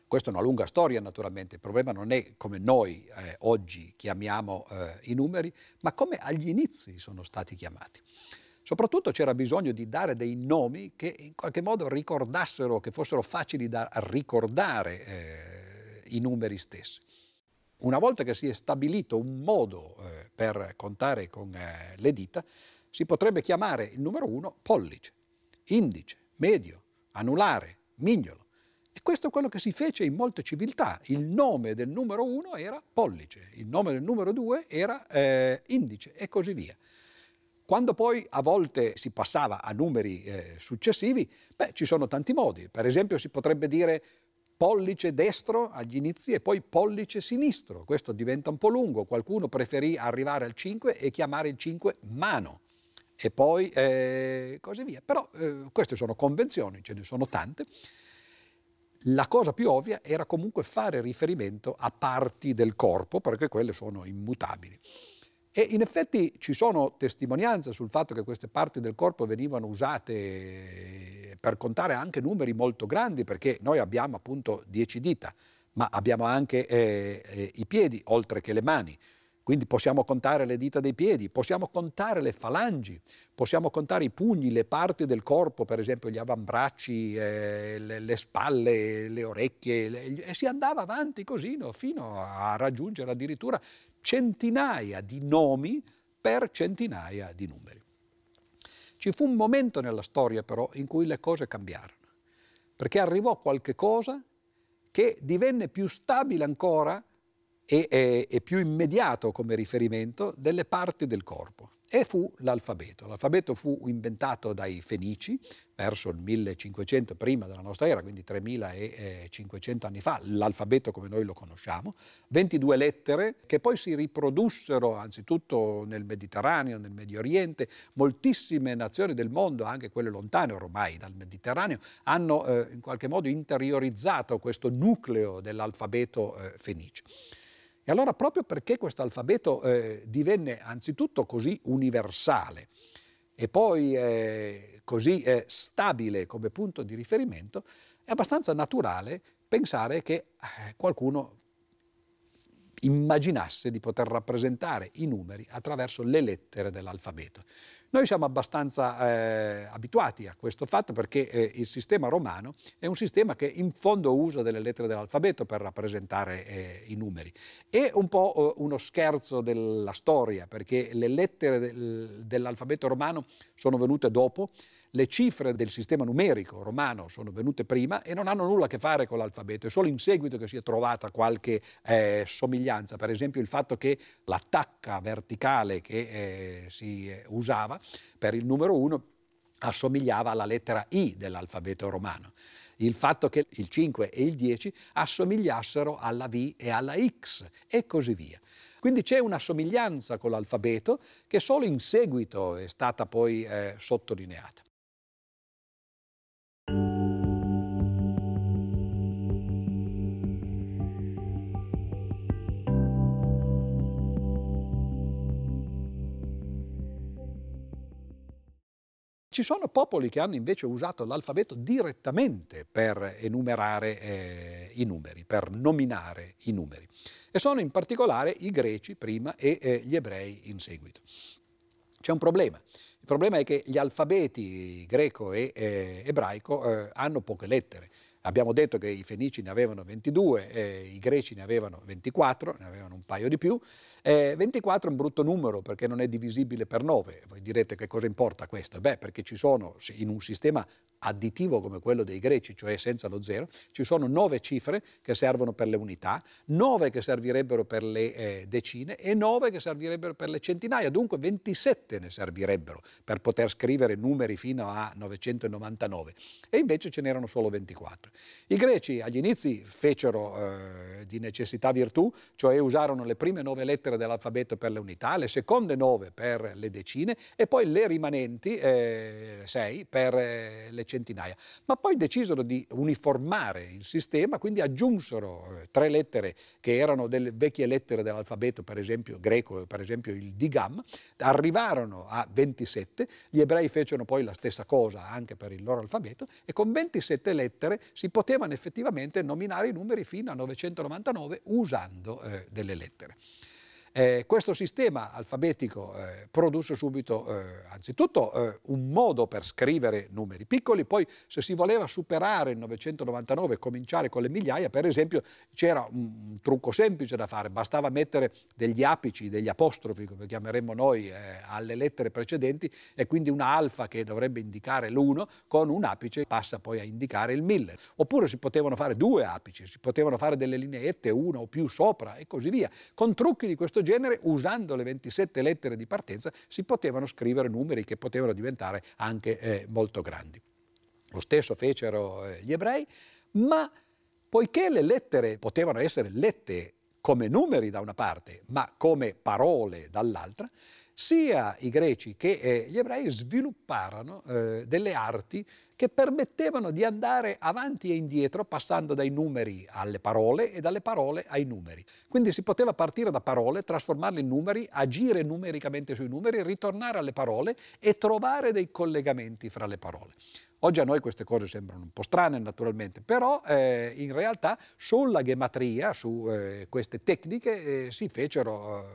Questa è una lunga storia naturalmente, il problema non è come noi eh, oggi chiamiamo eh, i numeri, ma come agli inizi sono stati chiamati. Soprattutto c'era bisogno di dare dei nomi che in qualche modo ricordassero, che fossero facili da ricordare eh, i numeri stessi. Una volta che si è stabilito un modo eh, per contare con eh, le dita, si potrebbe chiamare il numero 1 pollice, indice, medio, anulare, mignolo. E questo è quello che si fece in molte civiltà. Il nome del numero 1 era pollice, il nome del numero 2 era eh, indice e così via. Quando poi a volte si passava a numeri eh, successivi, beh, ci sono tanti modi. Per esempio si potrebbe dire pollice destro agli inizi e poi pollice sinistro. Questo diventa un po' lungo, qualcuno preferì arrivare al 5 e chiamare il 5 mano e poi eh, così via. Però eh, queste sono convenzioni, ce ne sono tante. La cosa più ovvia era comunque fare riferimento a parti del corpo, perché quelle sono immutabili. E in effetti ci sono testimonianze sul fatto che queste parti del corpo venivano usate per contare anche numeri molto grandi, perché noi abbiamo appunto dieci dita, ma abbiamo anche eh, eh, i piedi oltre che le mani. Quindi possiamo contare le dita dei piedi, possiamo contare le falangi, possiamo contare i pugni, le parti del corpo, per esempio gli avambracci, eh, le, le, spalle, le orecchie, le, e si andava avanti così no, fino a raggiungere addirittura centinaia di nomi per centinaia di numeri. Ci fu un momento nella storia però in cui le cose cambiarono, perché arrivò qualche cosa che divenne più stabile ancora e, e, e più immediato come riferimento delle parti del corpo e fu l'alfabeto. L'alfabeto fu inventato dai Fenici verso il 1500 prima della nostra era, quindi 3500 anni fa, l'alfabeto come noi lo conosciamo, 22 lettere che poi si riprodussero anzitutto nel Mediterraneo, nel Medio Oriente, moltissime nazioni del mondo, anche quelle lontane ormai dal Mediterraneo, hanno eh, in qualche modo interiorizzato questo nucleo dell'alfabeto eh, fenice. E allora proprio perché questo alfabeto eh, divenne anzitutto così universale e poi eh, così eh, stabile come punto di riferimento, è abbastanza naturale pensare che eh, qualcuno immaginasse di poter rappresentare i numeri attraverso le lettere dell'alfabeto. Noi siamo abbastanza eh, abituati a questo fatto perché eh, il sistema romano è un sistema che in fondo usa delle lettere dell'alfabeto per rappresentare eh, i numeri. È un po' eh, uno scherzo della storia perché le lettere del, dell'alfabeto romano sono venute dopo, le cifre del sistema numerico romano sono venute prima e non hanno nulla a che fare con l'alfabeto, è solo in seguito che si è trovata qualche eh, somiglianza, per esempio il fatto che l'attacca verticale che eh, si eh, usava per il numero 1 assomigliava alla lettera I dell'alfabeto romano. Il fatto che il 5 e il 10 assomigliassero alla V e alla X e così via. Quindi c'è una somiglianza con l'alfabeto che solo in seguito è stata poi eh, sottolineata. Ci sono popoli che hanno invece usato l'alfabeto direttamente per enumerare eh, i numeri, per nominare i numeri. E sono in particolare i greci prima e eh, gli ebrei in seguito. C'è un problema. Il problema è che gli alfabeti greco e eh, ebraico eh, hanno poche lettere. Abbiamo detto che i fenici ne avevano 22, eh, i greci ne avevano 24, ne avevano un paio di più. Eh, 24 è un brutto numero perché non è divisibile per 9. Voi direte che cosa importa questo? Beh, perché ci sono in un sistema additivo come quello dei greci, cioè senza lo zero, ci sono nove cifre che servono per le unità, nove che servirebbero per le eh, decine e nove che servirebbero per le centinaia, dunque 27 ne servirebbero per poter scrivere numeri fino a 999 e invece ce n'erano solo 24. I greci agli inizi fecero eh, di necessità virtù, cioè usarono le prime nove lettere dell'alfabeto per le unità, le seconde nove per le decine e poi le rimanenti eh, sei per eh, le centinaia. Ma poi decisero di uniformare il sistema, quindi aggiunsero eh, tre lettere che erano delle vecchie lettere dell'alfabeto, per esempio greco, per esempio il digam, arrivarono a 27, gli ebrei fecero poi la stessa cosa anche per il loro alfabeto e con 27 lettere si potevano effettivamente nominare i numeri fino a 999 usando eh, delle lettere. Eh, questo sistema alfabetico eh, produsse subito eh, anzitutto eh, un modo per scrivere numeri piccoli, poi se si voleva superare il 999 e cominciare con le migliaia, per esempio c'era un, trucco semplice da fare, bastava mettere degli apici, degli apostrofi, come chiameremmo noi, eh, alle lettere precedenti e quindi una alfa che dovrebbe indicare l'1 con un apice passa poi a indicare il 1000. Oppure si potevano fare due apici, si potevano fare delle lineette, una o più sopra e così via. Con trucchi di questo questo genere, usando le 27 lettere di partenza, si potevano scrivere numeri che potevano diventare anche eh, molto grandi. Lo stesso fecero eh, gli ebrei, ma poiché le lettere potevano essere lette come numeri da una parte, ma come parole dall'altra, sia i greci che eh, gli ebrei svilupparono eh, delle arti che permettevano di andare avanti e indietro passando dai numeri alle parole e dalle parole ai numeri. Quindi si poteva partire da parole, trasformarle in numeri, agire numericamente sui numeri, ritornare alle parole e trovare dei collegamenti fra le parole. Oggi a noi queste cose sembrano un po' strane naturalmente, però eh, in realtà sulla gematria, su eh, queste tecniche, eh, si fecero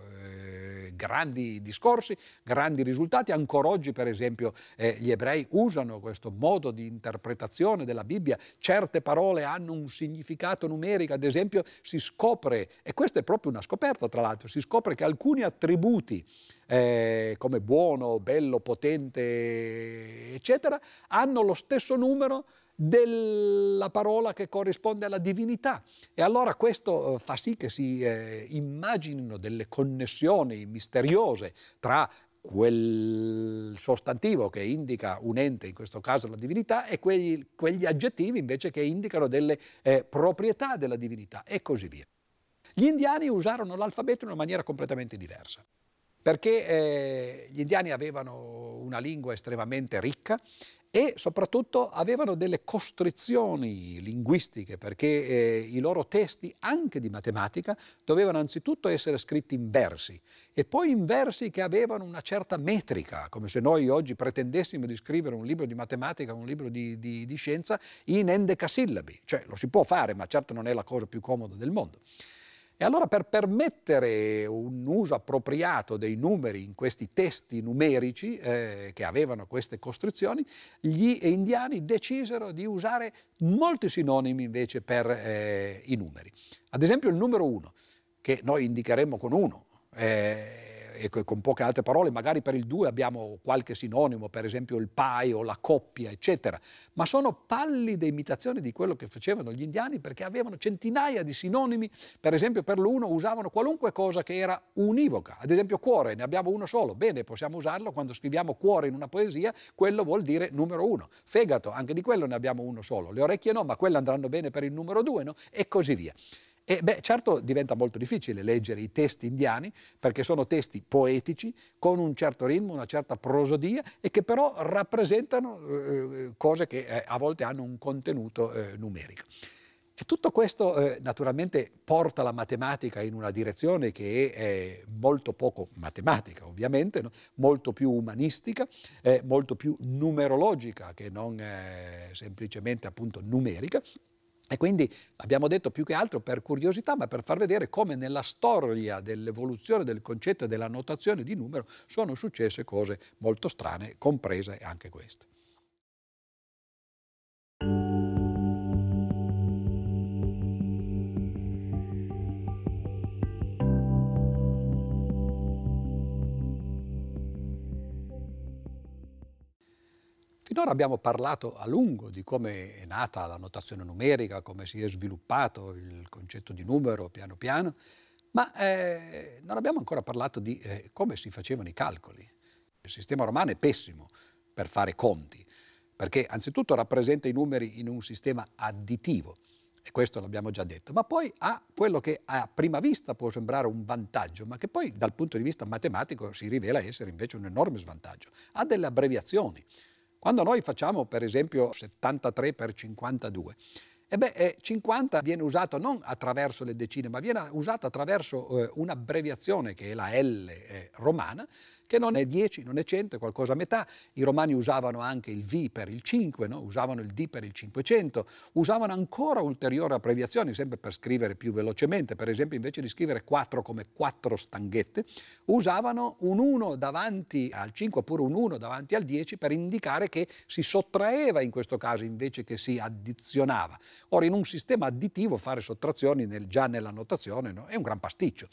grandi discorsi, grandi risultati. Ancora oggi, per esempio, eh, gli ebrei usano questo modo di interpretazione della Bibbia. Certe parole hanno un significato numerico, ad esempio si scopre, e questa è proprio una scoperta tra l'altro, si scopre che alcuni attributi eh, come buono, bello, potente, eccetera, hanno lo stesso numero della parola che corrisponde alla divinità. E allora questo eh, fa sì che si eh, immaginino delle connessioni misteriose tra quel sostantivo che indica un ente, in questo caso la divinità, e quegli, quegli aggettivi invece che indicano delle eh, proprietà della divinità e così via. Gli indiani usarono l'alfabeto in una maniera completamente diversa perché eh, gli indiani avevano una lingua estremamente ricca e soprattutto avevano delle costrizioni linguistiche perché eh, i loro testi, anche di matematica, dovevano anzitutto essere scritti in versi e poi in versi che avevano una certa metrica, come se noi oggi pretendessimo di scrivere un libro di matematica, un libro di, di, di scienza in endecasillabi, cioè lo si può fare ma certo non è la cosa più comoda del mondo. E allora per permettere un uso appropriato dei numeri in questi testi numerici eh, che avevano queste costruzioni, gli indiani decisero di usare molti sinonimi invece per eh, i numeri. Ad esempio il numero 1, che noi indicheremo con 1. Eh, e con poche altre parole, magari per il 2 abbiamo qualche sinonimo, per esempio il pai o la coppia, eccetera, ma sono pallide imitazioni di quello che facevano gli indiani perché avevano centinaia di sinonimi, per esempio per l'uno usavano qualunque cosa che era univoca, ad esempio cuore, ne abbiamo uno solo, bene, possiamo usarlo quando scriviamo cuore in una poesia, quello vuol dire numero uno, fegato, anche di quello ne abbiamo uno solo, le orecchie no, ma quelle andranno bene per il numero due, no? E così via. E beh, certo diventa molto difficile leggere i testi indiani perché sono testi poetici con un certo ritmo, una certa prosodia e che però rappresentano eh, cose che eh, a volte hanno un contenuto eh, numerico. E tutto questo eh, naturalmente porta la matematica in una direzione che è molto poco matematica, ovviamente, no? molto più umanistica, eh, molto più numerologica che non eh, semplicemente appunto numerica. E quindi abbiamo detto più che altro per curiosità, ma per far vedere come nella storia dell'evoluzione del concetto e della notazione di numero sono successe cose molto strane, comprese anche queste. Finora abbiamo parlato a lungo di come è nata la notazione numerica, come si è sviluppato il concetto di numero piano piano, ma eh, non abbiamo ancora parlato di eh, come si facevano i calcoli. Il sistema romano è pessimo per fare conti, perché anzitutto rappresenta i numeri in un sistema additivo, e questo l'abbiamo già detto, ma poi ha quello che a prima vista può sembrare un vantaggio, ma che poi dal punto di vista matematico si rivela essere invece un enorme svantaggio. Ha delle abbreviazioni. Quando noi facciamo per esempio 73 per 52, e beh, 50 viene usato non attraverso le decine, ma viene usato attraverso eh, un'abbreviazione che è la L eh, romana, che non è 10, non è 100, è qualcosa a metà. I romani usavano anche il V per il 5, no? usavano il D per il 500, usavano ancora ulteriori abbreviazioni, sempre per scrivere più velocemente. Per esempio, invece di scrivere 4 come 4 stanghette, usavano un 1 davanti al 5 oppure un 1 davanti al 10 per indicare che si sottraeva in questo caso invece che si addizionava. Ora, in un sistema additivo fare sottrazioni nel, già nella notazione no? è un gran pasticcio.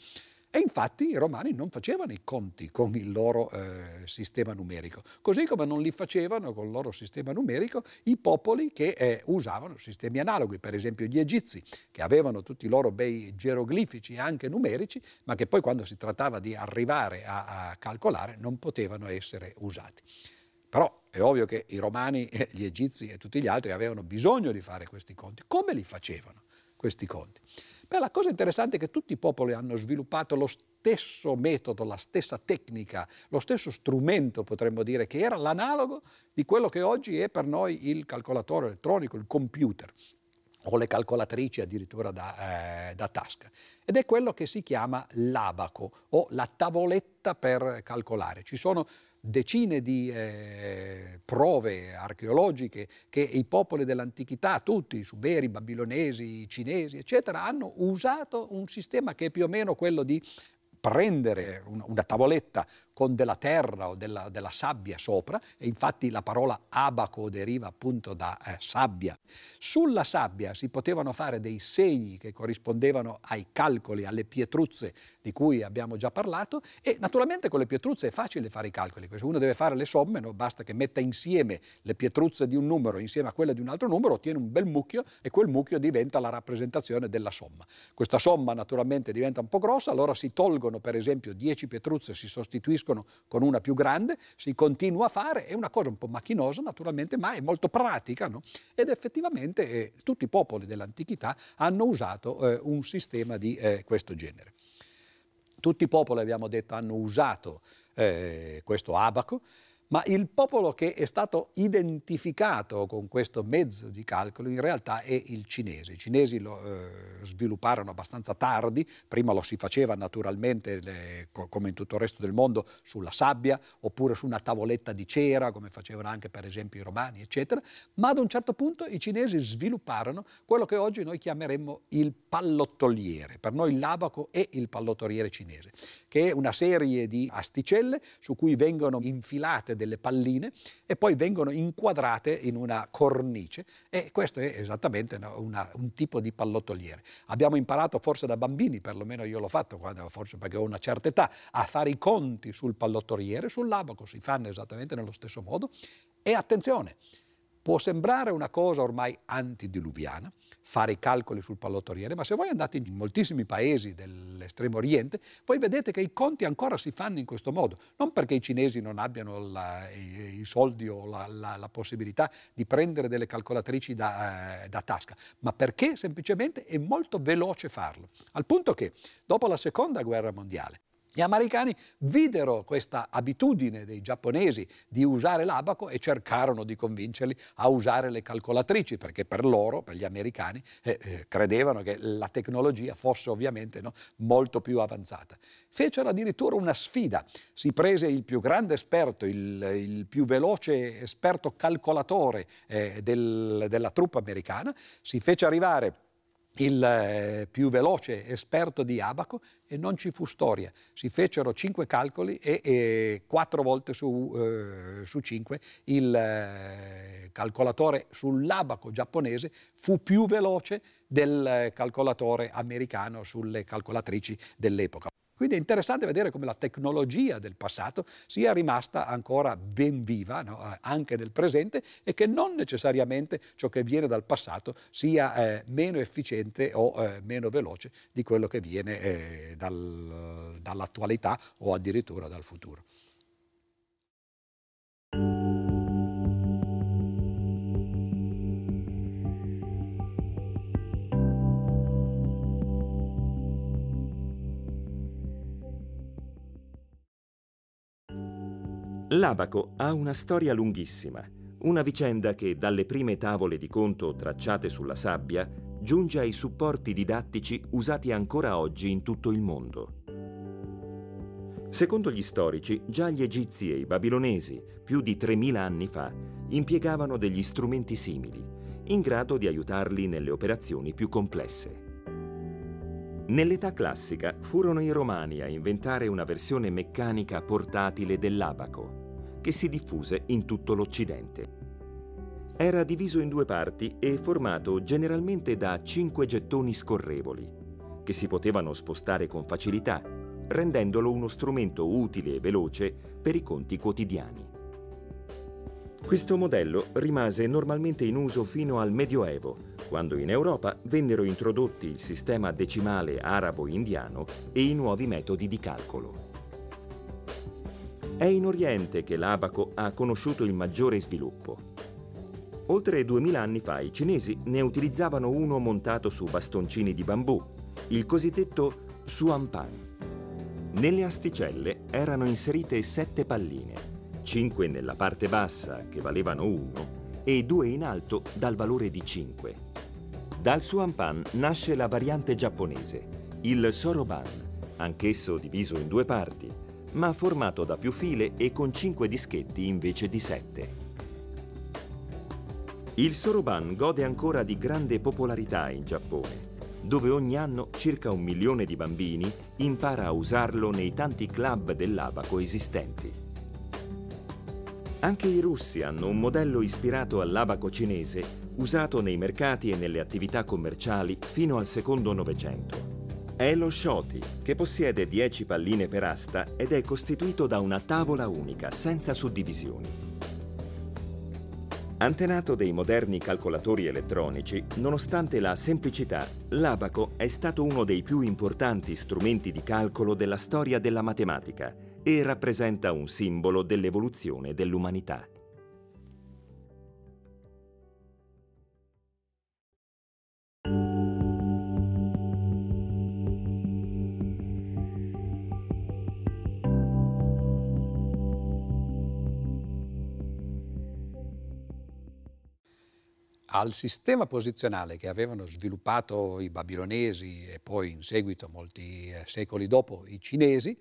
E infatti i romani non facevano i conti con il loro eh, sistema numerico, così come non li facevano con il loro sistema numerico i popoli che eh, usavano sistemi analoghi, per esempio gli egizi, che avevano tutti i loro bei geroglifici anche numerici, ma che poi quando si trattava di arrivare a, a calcolare non potevano essere usati. Però è ovvio che i romani, gli egizi e tutti gli altri avevano bisogno di fare questi conti. Come li facevano questi conti? Beh, la cosa interessante è che tutti i popoli hanno sviluppato lo stesso metodo, la stessa tecnica, lo stesso strumento, potremmo dire, che era l'analogo di quello che oggi è per noi il calcolatore elettronico, il computer o le calcolatrici addirittura da, eh, da, tasca. Ed è quello che si chiama l'abaco o la tavoletta per calcolare. Ci sono decine di eh, prove archeologiche che i popoli dell'antichità, tutti, i suberi, i babilonesi, i cinesi, eccetera, hanno usato un sistema che è più o meno quello di prendere una, una tavoletta con della terra o della, della, sabbia sopra, e infatti la parola abaco deriva appunto da eh, sabbia. Sulla sabbia si potevano fare dei segni che corrispondevano ai calcoli, alle pietruzze di cui abbiamo già parlato, e naturalmente con le pietruzze è facile fare i calcoli, se uno deve fare le somme, no? basta che metta insieme le pietruzze di un numero insieme a quelle di un altro numero, ottiene un bel mucchio e quel mucchio diventa la rappresentazione della somma. Questa somma naturalmente diventa un po' grossa, allora si tolgono per esempio 10 pietruzze, si sostituiscono con una più grande, si continua a fare, è una cosa un po' macchinosa naturalmente, ma è molto pratica no? ed effettivamente eh, tutti i popoli dell'antichità hanno usato eh, un sistema di eh, questo genere. Tutti i popoli, abbiamo detto, hanno usato eh, questo abaco, ma il popolo che è stato identificato con questo mezzo di calcolo in realtà è il cinese. I cinesi lo eh, svilupparono abbastanza tardi, prima lo si faceva naturalmente le, come in tutto il resto del mondo sulla sabbia oppure su una tavoletta di cera come facevano anche per esempio i romani eccetera, ma ad un certo punto i cinesi svilupparono quello che oggi noi chiameremmo il pallottoliere. Per noi l'abaco è il pallottoliere cinese, che è una serie di asticelle su cui vengono infilate delle palline e poi vengono inquadrate in una cornice e questo è esattamente una, un tipo di pallottoliere. Abbiamo imparato forse da bambini, perlomeno io l'ho fatto, quando, forse perché ho una certa età, a fare i conti sul pallottoliere, sull'abaco si fanno esattamente nello stesso modo e attenzione, Può sembrare una cosa ormai antidiluviana, fare i calcoli sul pallottoliere, ma se voi andate in moltissimi paesi dell'estremo oriente, voi vedete che i conti ancora si fanno in questo modo, non perché i cinesi non abbiano la, i, i, soldi o la, la, la, possibilità di prendere delle calcolatrici da, eh, da tasca, ma perché semplicemente è molto veloce farlo. Al punto che dopo la seconda guerra mondiale, gli americani videro questa abitudine dei giapponesi di usare l'abaco e cercarono di convincerli a usare le calcolatrici, perché per loro, per gli americani, eh, eh, credevano che la tecnologia fosse ovviamente no, molto più avanzata. Fecero addirittura una sfida, si prese il più grande esperto, il, il più veloce esperto calcolatore eh, del, della truppa americana, si fece arrivare il eh, più veloce esperto di abaco e non ci fu storia. Si fecero cinque calcoli e, e quattro volte su, eh, su cinque il eh, calcolatore sull'abaco giapponese fu più veloce del calcolatore americano sulle calcolatrici dell'epoca. Quindi è interessante vedere come la tecnologia del passato sia rimasta ancora ben viva no? Eh, anche nel presente e che non necessariamente ciò che viene dal passato sia eh, meno efficiente o eh, meno veloce di quello che viene eh, dal, dall'attualità o addirittura dal futuro. L'abaco ha una storia lunghissima, una vicenda che dalle prime tavole di conto tracciate sulla sabbia giunge ai supporti didattici usati ancora oggi in tutto il mondo. Secondo gli storici, già gli egizi e i babilonesi, più di 3000 anni fa, impiegavano degli strumenti simili, in grado di aiutarli nelle operazioni più complesse. Nell'età classica furono i romani a inventare una versione meccanica portatile dell'abaco, che si diffuse in tutto l'Occidente. Era diviso in due parti e formato generalmente da cinque gettoni scorrevoli, che si potevano spostare con facilità, rendendolo uno strumento utile e veloce per i conti quotidiani. Questo modello rimase normalmente in uso fino al Medioevo, quando in Europa vennero introdotti il sistema decimale arabo-indiano e i nuovi metodi di calcolo. È in Oriente che l'abaco ha conosciuto il maggiore sviluppo. Oltre 2000 anni fa i cinesi ne utilizzavano uno montato su bastoncini di bambù, il cosiddetto suanpan. Nelle asticelle erano inserite sette palline, cinque nella parte bassa che valevano uno e due in alto dal valore di 5. Dal suanpan nasce la variante giapponese, il soroban, anch'esso diviso in due parti, ma formato da più file e con 5 dischetti invece di 7. Il soroban gode ancora di grande popolarità in Giappone, dove ogni anno circa un milione di bambini impara a usarlo nei tanti club dell'abaco esistenti. Anche i russi hanno un modello ispirato all'abaco cinese usato nei mercati e nelle attività commerciali fino al secondo Novecento. È lo shoti, che possiede 10 palline per asta ed è costituito da una tavola unica, senza suddivisioni. Antenato dei moderni calcolatori elettronici, nonostante la semplicità, l'abaco è stato uno dei più importanti strumenti di calcolo della storia della matematica e rappresenta un simbolo dell'evoluzione dell'umanità. Al sistema posizionale che avevano sviluppato i babilonesi e poi in seguito, molti eh, secoli dopo, i cinesi,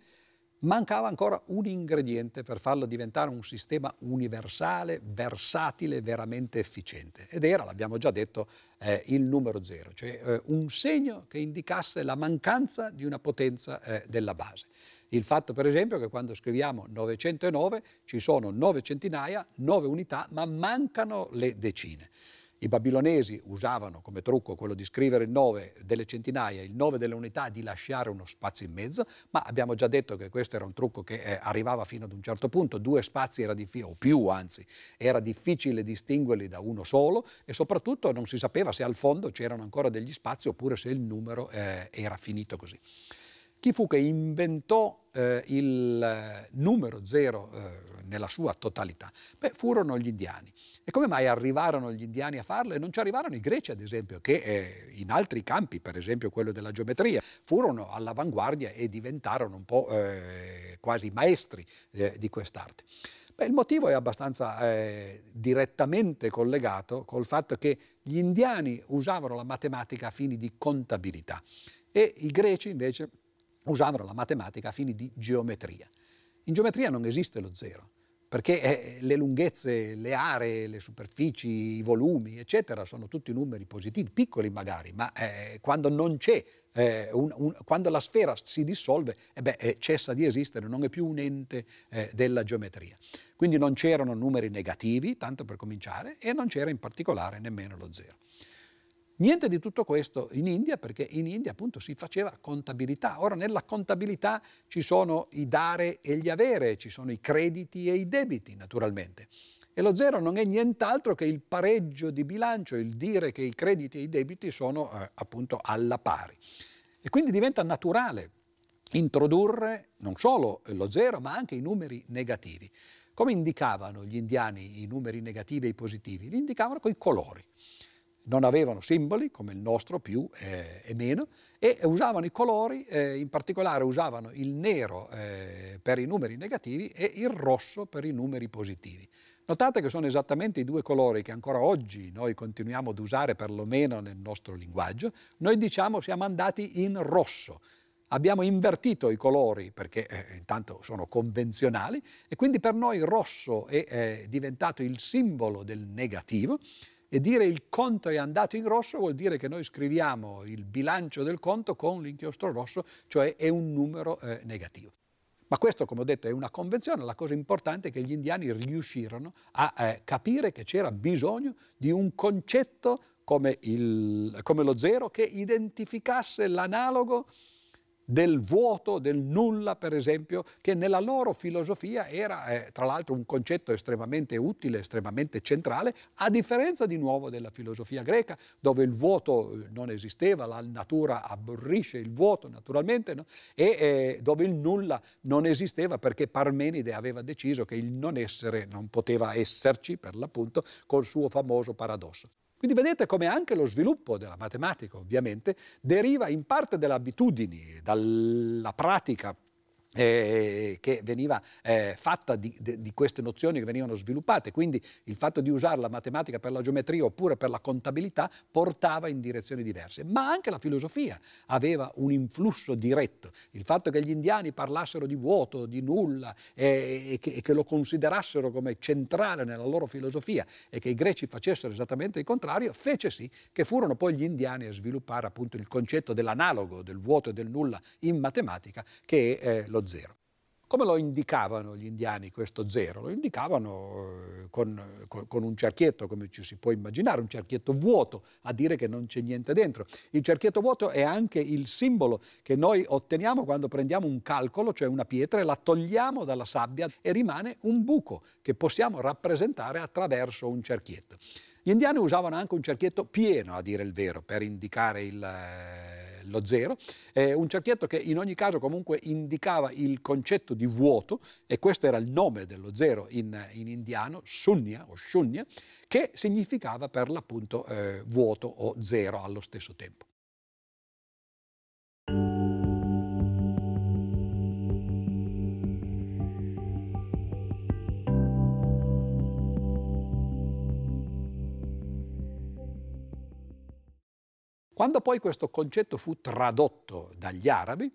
mancava ancora un ingrediente per farlo diventare un sistema universale, versatile, veramente efficiente. Ed era, l'abbiamo già detto, eh, il numero zero, cioè eh, un segno che indicasse la mancanza di una potenza eh, della base. Il fatto per esempio che quando scriviamo 909 ci sono 9 centinaia, 9 unità, ma mancano le decine. I babilonesi usavano come trucco quello di scrivere il 9 delle centinaia, il 9 delle unità, di lasciare uno spazio in mezzo, ma abbiamo già detto che questo era un trucco che eh, arrivava fino ad un certo punto, due spazi difficile, o più anzi, era difficile distinguerli da uno solo e soprattutto non si sapeva se al fondo c'erano ancora degli spazi oppure se il numero eh, era finito così. Chi fu che inventò eh, il eh, numero zero eh, nella sua totalità? Beh, furono gli indiani. E come mai arrivarono gli indiani a farlo? E non ci arrivarono i greci, ad esempio, che eh, in altri campi, per esempio quello della geometria, furono all'avanguardia e diventarono un po' eh, quasi maestri eh, di quest'arte. Beh, il motivo è abbastanza direttamente collegato col fatto che gli indiani usavano la matematica a fini di contabilità e i greci invece usavano la matematica a fini di geometria. In geometria non esiste lo zero, perché eh, le lunghezze, le aree, le superfici, i volumi, eccetera, sono tutti numeri positivi, piccoli magari, ma eh, quando non c'è, eh, un, un, quando la sfera si dissolve, eh beh, eh, cessa di esistere, non è più un ente eh, della geometria. Quindi non c'erano numeri negativi, tanto per cominciare, e non c'era in particolare nemmeno lo zero. Niente di tutto questo in India perché in India appunto si faceva contabilità. Ora nella contabilità ci sono i dare e gli avere, ci sono i crediti e i debiti naturalmente. E lo zero non è nient'altro che il pareggio di bilancio, il dire che i crediti e i debiti sono eh, appunto alla pari. E quindi diventa naturale introdurre non solo lo zero ma anche i numeri negativi. Come indicavano gli indiani i numeri negativi e i positivi? Li indicavano con i colori non avevano simboli come il nostro più eh, e meno e usavano i colori, eh, in particolare usavano il nero eh, per i numeri negativi e il rosso per i numeri positivi. Notate che sono esattamente i due colori che ancora oggi noi continuiamo ad usare perlomeno nel nostro linguaggio. Noi diciamo siamo andati in rosso. Abbiamo invertito i colori perché eh, intanto sono convenzionali e quindi per noi rosso è eh, diventato il simbolo del negativo e dire il conto è andato in rosso vuol dire che noi scriviamo il bilancio del conto con l'inchiostro rosso, cioè è un numero eh, negativo. Ma questo, come ho detto, è una convenzione. La cosa importante è che gli indiani riuscirono a eh, capire che c'era bisogno di un concetto come, il, come lo zero che identificasse l'analogo del vuoto, del nulla, per esempio, che nella loro filosofia era, eh, tra l'altro, un concetto estremamente utile, estremamente centrale, a differenza di nuovo della filosofia greca, dove il vuoto eh, non esisteva, la natura aborrisce il vuoto naturalmente, no? e eh, dove il nulla non esisteva perché Parmenide aveva deciso che il non essere non poteva esserci, per l'appunto, col suo famoso paradosso. Quindi vedete come anche lo sviluppo della matematica ovviamente deriva in parte dalle abitudini, dalla pratica eh, che veniva eh, fatta di, di, queste nozioni che venivano sviluppate, quindi il fatto di usare la matematica per la geometria oppure per la contabilità portava in direzioni diverse, ma anche la filosofia aveva un influsso diretto, il fatto che gli indiani parlassero di vuoto, di nulla eh, e, che, e, che, lo considerassero come centrale nella loro filosofia e che i greci facessero esattamente il contrario, fece sì che furono poi gli indiani a sviluppare appunto il concetto dell'analogo, del vuoto e del nulla in matematica che eh, zero. Come lo indicavano gli indiani questo zero? Lo indicavano eh, con, con, con, un cerchietto, come ci si può immaginare, un cerchietto vuoto, a dire che non c'è niente dentro. Il cerchietto vuoto è anche il simbolo che noi otteniamo quando prendiamo un calcolo, cioè una pietra, e la togliamo dalla sabbia e rimane un buco che possiamo rappresentare attraverso un cerchietto. Gli indiani usavano anche un cerchietto pieno, a dire il vero, per indicare il lo zero, eh, un cerchietto che in ogni caso comunque indicava il concetto di vuoto, e questo era il nome dello zero in, in indiano, Shunya o Shunya, che significava per l'appunto eh, vuoto o zero allo stesso tempo. Quando poi questo concetto fu tradotto dagli arabi,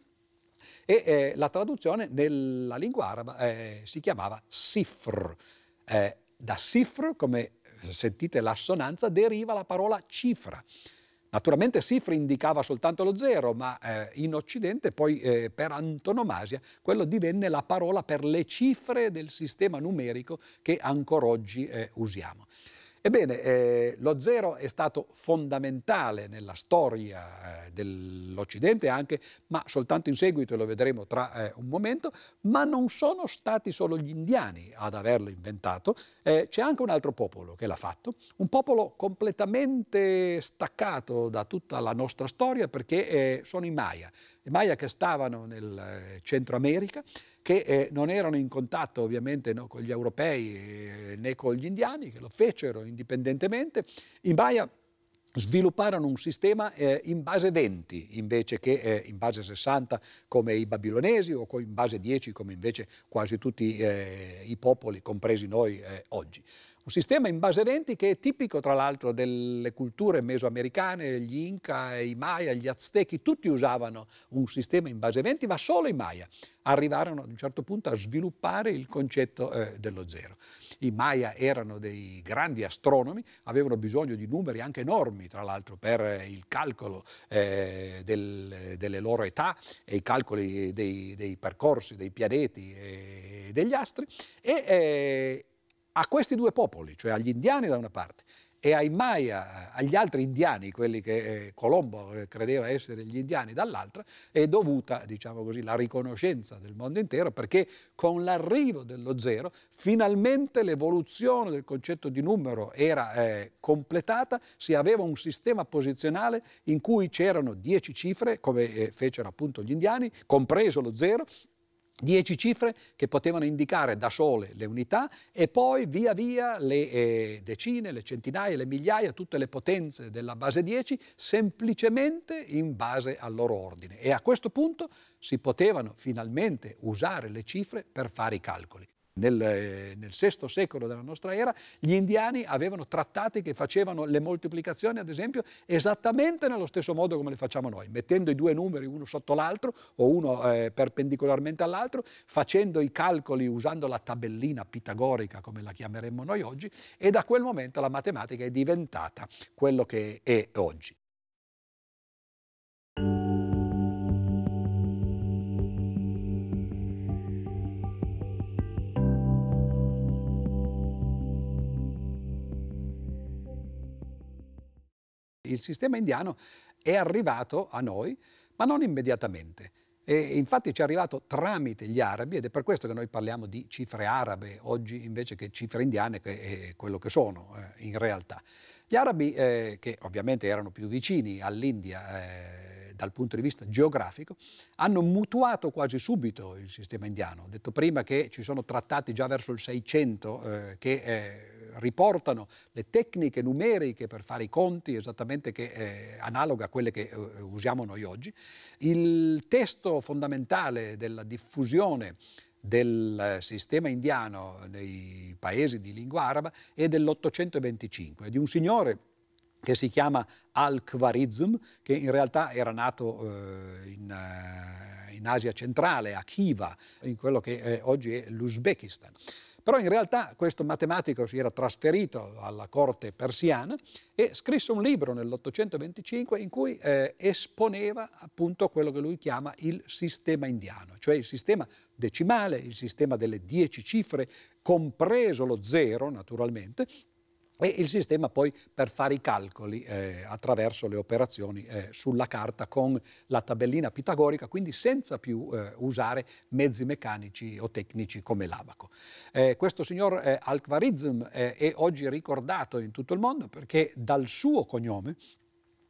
e eh, la traduzione nella lingua araba eh, si chiamava sifr. Eh, da sifr, come sentite l'assonanza, deriva la parola cifra. Naturalmente cifra indicava soltanto lo zero, ma eh, in Occidente poi eh, per antonomasia quello divenne la parola per le cifre del sistema numerico che ancora oggi eh, usiamo. Ebbene, eh, lo zero è stato fondamentale nella storia eh, dell'Occidente anche, ma soltanto in seguito, lo vedremo tra eh, un momento, ma non sono stati solo gli indiani ad averlo inventato, eh, c'è anche un altro popolo che l'ha fatto, un popolo completamente staccato da tutta la nostra storia perché eh, sono i Maya. I Maya che stavano nel eh, Centro America, che eh, non erano in contatto ovviamente no, con gli europei eh, né con gli indiani, che lo fecero indipendentemente. I Maya svilupparono un sistema eh, in base 20 invece che eh, in base 60 come i babilonesi o in base 10 come invece quasi tutti eh, i popoli, compresi noi eh, oggi. Un sistema in base 20 che è tipico tra l'altro delle culture mesoamericane, gli Inca, i Maya, gli Aztechi, tutti usavano un sistema in base 20, ma solo i Maya arrivarono ad un certo punto a sviluppare il concetto eh, dello zero. I Maya erano dei grandi astronomi, avevano bisogno di numeri anche enormi, tra l'altro, per eh, il calcolo eh, del, delle loro età e i calcoli dei, dei percorsi dei pianeti e degli astri. E, eh, a questi due popoli, cioè agli indiani da una parte e ai Maya, agli altri indiani, quelli che eh, Colombo eh, credeva essere gli indiani dall'altra, è dovuta, diciamo così, la riconoscenza del mondo intero perché con l'arrivo dello zero finalmente l'evoluzione del concetto di numero era eh, completata, si aveva un sistema posizionale in cui c'erano dieci cifre, come eh, fecero appunto gli indiani, compreso lo zero, Dieci cifre che potevano indicare da sole le unità e poi via via le eh, decine, le centinaia, le migliaia, tutte le potenze della base 10 semplicemente in base al loro ordine. E a questo punto si potevano finalmente usare le cifre per fare i calcoli. Nel, eh, nel VI secolo della nostra era gli indiani avevano trattati che facevano le moltiplicazioni, ad esempio, esattamente nello stesso modo come le facciamo noi, mettendo i due numeri uno sotto l'altro o uno eh, perpendicolarmente all'altro, facendo i calcoli usando la tabellina pitagorica, come la chiameremmo noi oggi, e da quel momento la matematica è diventata quello che è oggi. Il sistema indiano è arrivato a noi, ma non immediatamente. E infatti ci è arrivato tramite gli arabi ed è per questo che noi parliamo di cifre arabe oggi invece che cifre indiane, che è quello che sono eh, in realtà. Gli arabi, eh, che ovviamente erano più vicini all'India, eh, dal punto di vista geografico, hanno mutuato quasi subito il sistema indiano. Ho detto prima che ci sono trattati già verso il 600 eh, che eh, riportano le tecniche numeriche per fare i conti esattamente che, eh, analoga a quelle che eh, usiamo noi oggi. Il testo fondamentale della diffusione del sistema indiano nei paesi di lingua araba è dell'825, è di un signore che si chiama Al-Khwarizm, che in realtà era nato eh, in, eh, in, Asia centrale, a Khiva, in quello che eh, oggi è l'Uzbekistan. Però in realtà questo matematico si era trasferito alla corte persiana e scrisse un libro nell'825 in cui eh, esponeva appunto quello che lui chiama il sistema indiano, cioè il sistema decimale, il sistema delle dieci cifre, compreso lo zero naturalmente, e il sistema poi per fare i calcoli eh, attraverso le operazioni eh, sulla carta con la tabellina pitagorica, quindi senza più eh, usare mezzi meccanici o tecnici come l'abaco. Eh, questo signor eh, Al-Khwarizm eh, è oggi ricordato in tutto il mondo perché dal suo cognome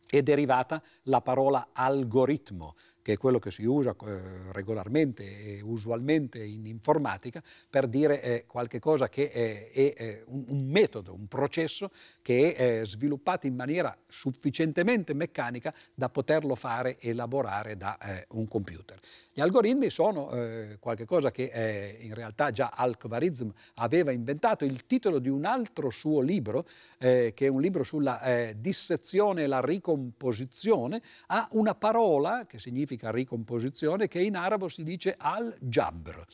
è derivata la parola algoritmo, che è quello che si usa eh, regolarmente e usualmente in informatica per dire eh, qualche cosa che è, è, un, un, metodo, un processo che è sviluppato in maniera sufficientemente meccanica da poterlo fare elaborare da eh, un computer. Gli algoritmi sono eh, qualcosa che eh, in realtà già Al-Khwarizm aveva inventato, il titolo di un altro suo libro, eh, che è un libro sulla dissezione e la ricomposizione, ha una parola che significa significa ricomposizione, che in arabo si dice al-jabr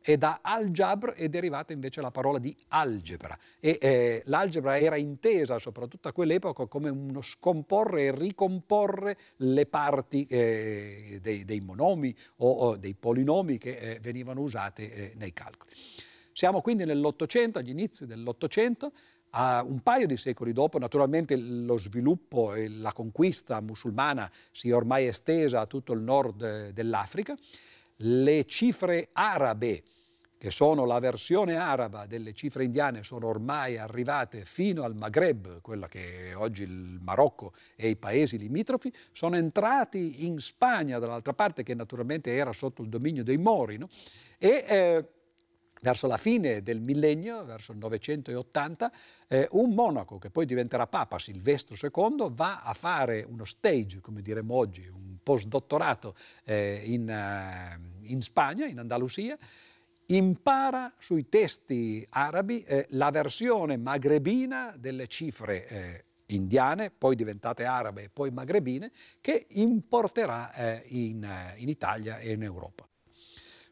e da al-jabr è derivata invece la parola di algebra e eh, l'algebra era intesa soprattutto a quell'epoca come uno scomporre e ricomporre le parti eh, dei, dei, monomi o, o, dei polinomi che eh, venivano usate eh, nei calcoli. Siamo quindi nell'Ottocento, agli inizi dell'Ottocento, Uh, un paio di secoli dopo, naturalmente lo sviluppo e la conquista musulmana si è ormai estesa a tutto il nord eh, dell'Africa. Le cifre arabe, che sono la versione araba delle cifre indiane, sono ormai arrivate fino al Maghreb, quella che è oggi il Marocco e i paesi limitrofi, sono entrati in Spagna dall'altra parte, che naturalmente era sotto il dominio dei Mori, no? e eh, verso la fine del millennio, verso il 980, eh, un monaco che poi diventerà papa, Silvestro II, va a fare uno stage, come diremmo oggi, un postdottorato eh, in, uh, in, Spagna, in Andalusia, impara sui testi arabi eh, la versione magrebina delle cifre eh, indiane, poi diventate arabe e poi magrebine, che importerà eh, in, in Italia e in Europa.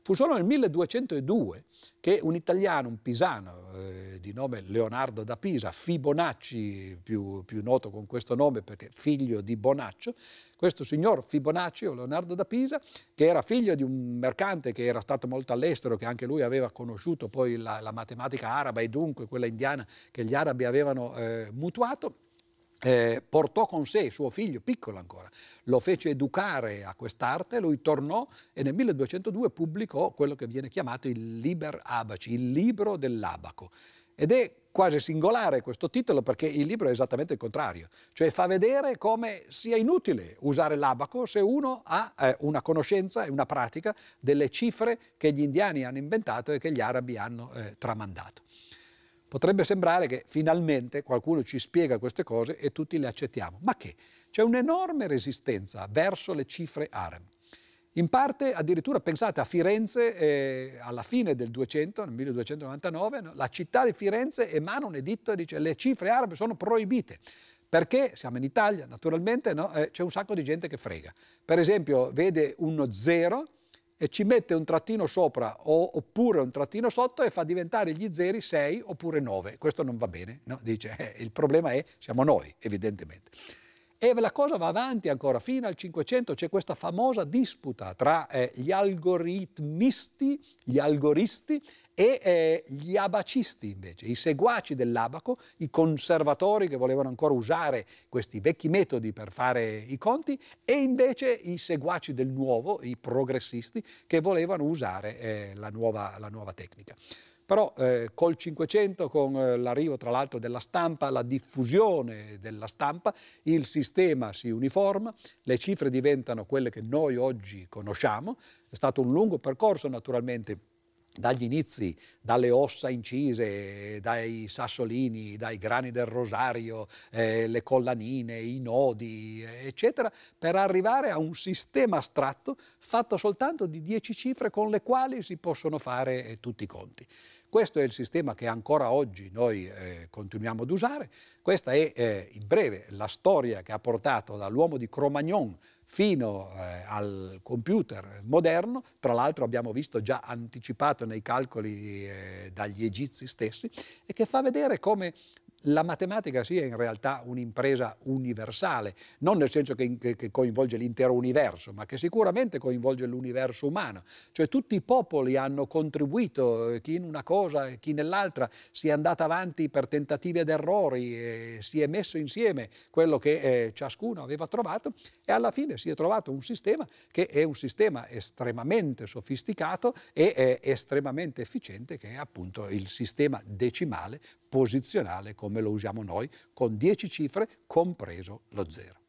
Fu solo nel 1202 che un italiano, un pisano eh, di nome Leonardo da Pisa, Fibonacci, più, più noto con questo nome perché figlio di Bonaccio, questo signor Fibonacci o Leonardo da Pisa, che era figlio di un mercante che era stato molto all'estero, che anche lui aveva conosciuto poi la, la matematica araba e dunque quella indiana che gli arabi avevano eh, mutuato, eh, portò con sé suo figlio, piccolo ancora, lo fece educare a quest'arte, lui tornò e nel 1202 pubblicò quello che viene chiamato il Liber Abaci, il libro dell'abaco. Ed è quasi singolare questo titolo perché il libro è esattamente il contrario, cioè fa vedere come sia inutile usare l'abaco se uno ha eh, una conoscenza e una pratica delle cifre che gli indiani hanno inventato e che gli arabi hanno eh, tramandato. Potrebbe sembrare che finalmente qualcuno ci spiega queste cose e tutti le accettiamo. Ma che? C'è un'enorme resistenza verso le cifre arabe. In parte addirittura pensate a Firenze eh, alla fine del 200, nel 1299, no? la città di Firenze emana un editto e dice le cifre arabe sono proibite. Perché siamo in Italia, naturalmente, no? eh, c'è un sacco di gente che frega. Per esempio, vede uno zero e ci mette un trattino sopra o, oppure un trattino sotto e fa diventare gli zeri 6 oppure 9. Questo non va bene, no? dice eh, il problema è siamo noi, evidentemente. E la cosa va avanti ancora, fino al Cinquecento c'è questa famosa disputa tra eh, gli algoritmisti, gli algoristi e eh, gli abacisti invece, i seguaci dell'abaco, i conservatori che volevano ancora usare questi vecchi metodi per fare i conti e invece i seguaci del nuovo, i progressisti che volevano usare eh, la, nuova, la nuova tecnica. Però eh, col Cinquecento, con eh, l'arrivo tra l'altro della stampa, la diffusione della stampa, il sistema si uniforma, le cifre diventano quelle che noi oggi conosciamo. È stato un lungo percorso naturalmente dagli inizi, dalle ossa incise, dai sassolini, dai grani del rosario, eh, le collanine, i nodi, eccetera, per arrivare a un sistema astratto fatto soltanto di dieci cifre con le quali si possono fare eh, tutti i conti. Questo è il sistema che ancora oggi noi eh, continuiamo ad usare. Questa è eh, in breve la storia che ha portato dall'uomo di Cro-Magnon fino eh, al computer moderno, tra l'altro abbiamo visto già anticipato nei calcoli eh, dagli egizi stessi, e che fa vedere come la matematica sia in realtà un'impresa universale, non nel senso che, che, coinvolge l'intero universo, ma che sicuramente coinvolge l'universo umano. Cioè tutti i popoli hanno contribuito, eh, chi in una cosa, chi nell'altra, si è andata avanti per tentativi ed errori, si è messo insieme quello che eh, ciascuno aveva trovato e alla fine si è trovato un sistema che è un sistema estremamente sofisticato e eh, estremamente efficiente, che è appunto il sistema decimale posizionale come lo usiamo noi, con 10 cifre, compreso lo zero.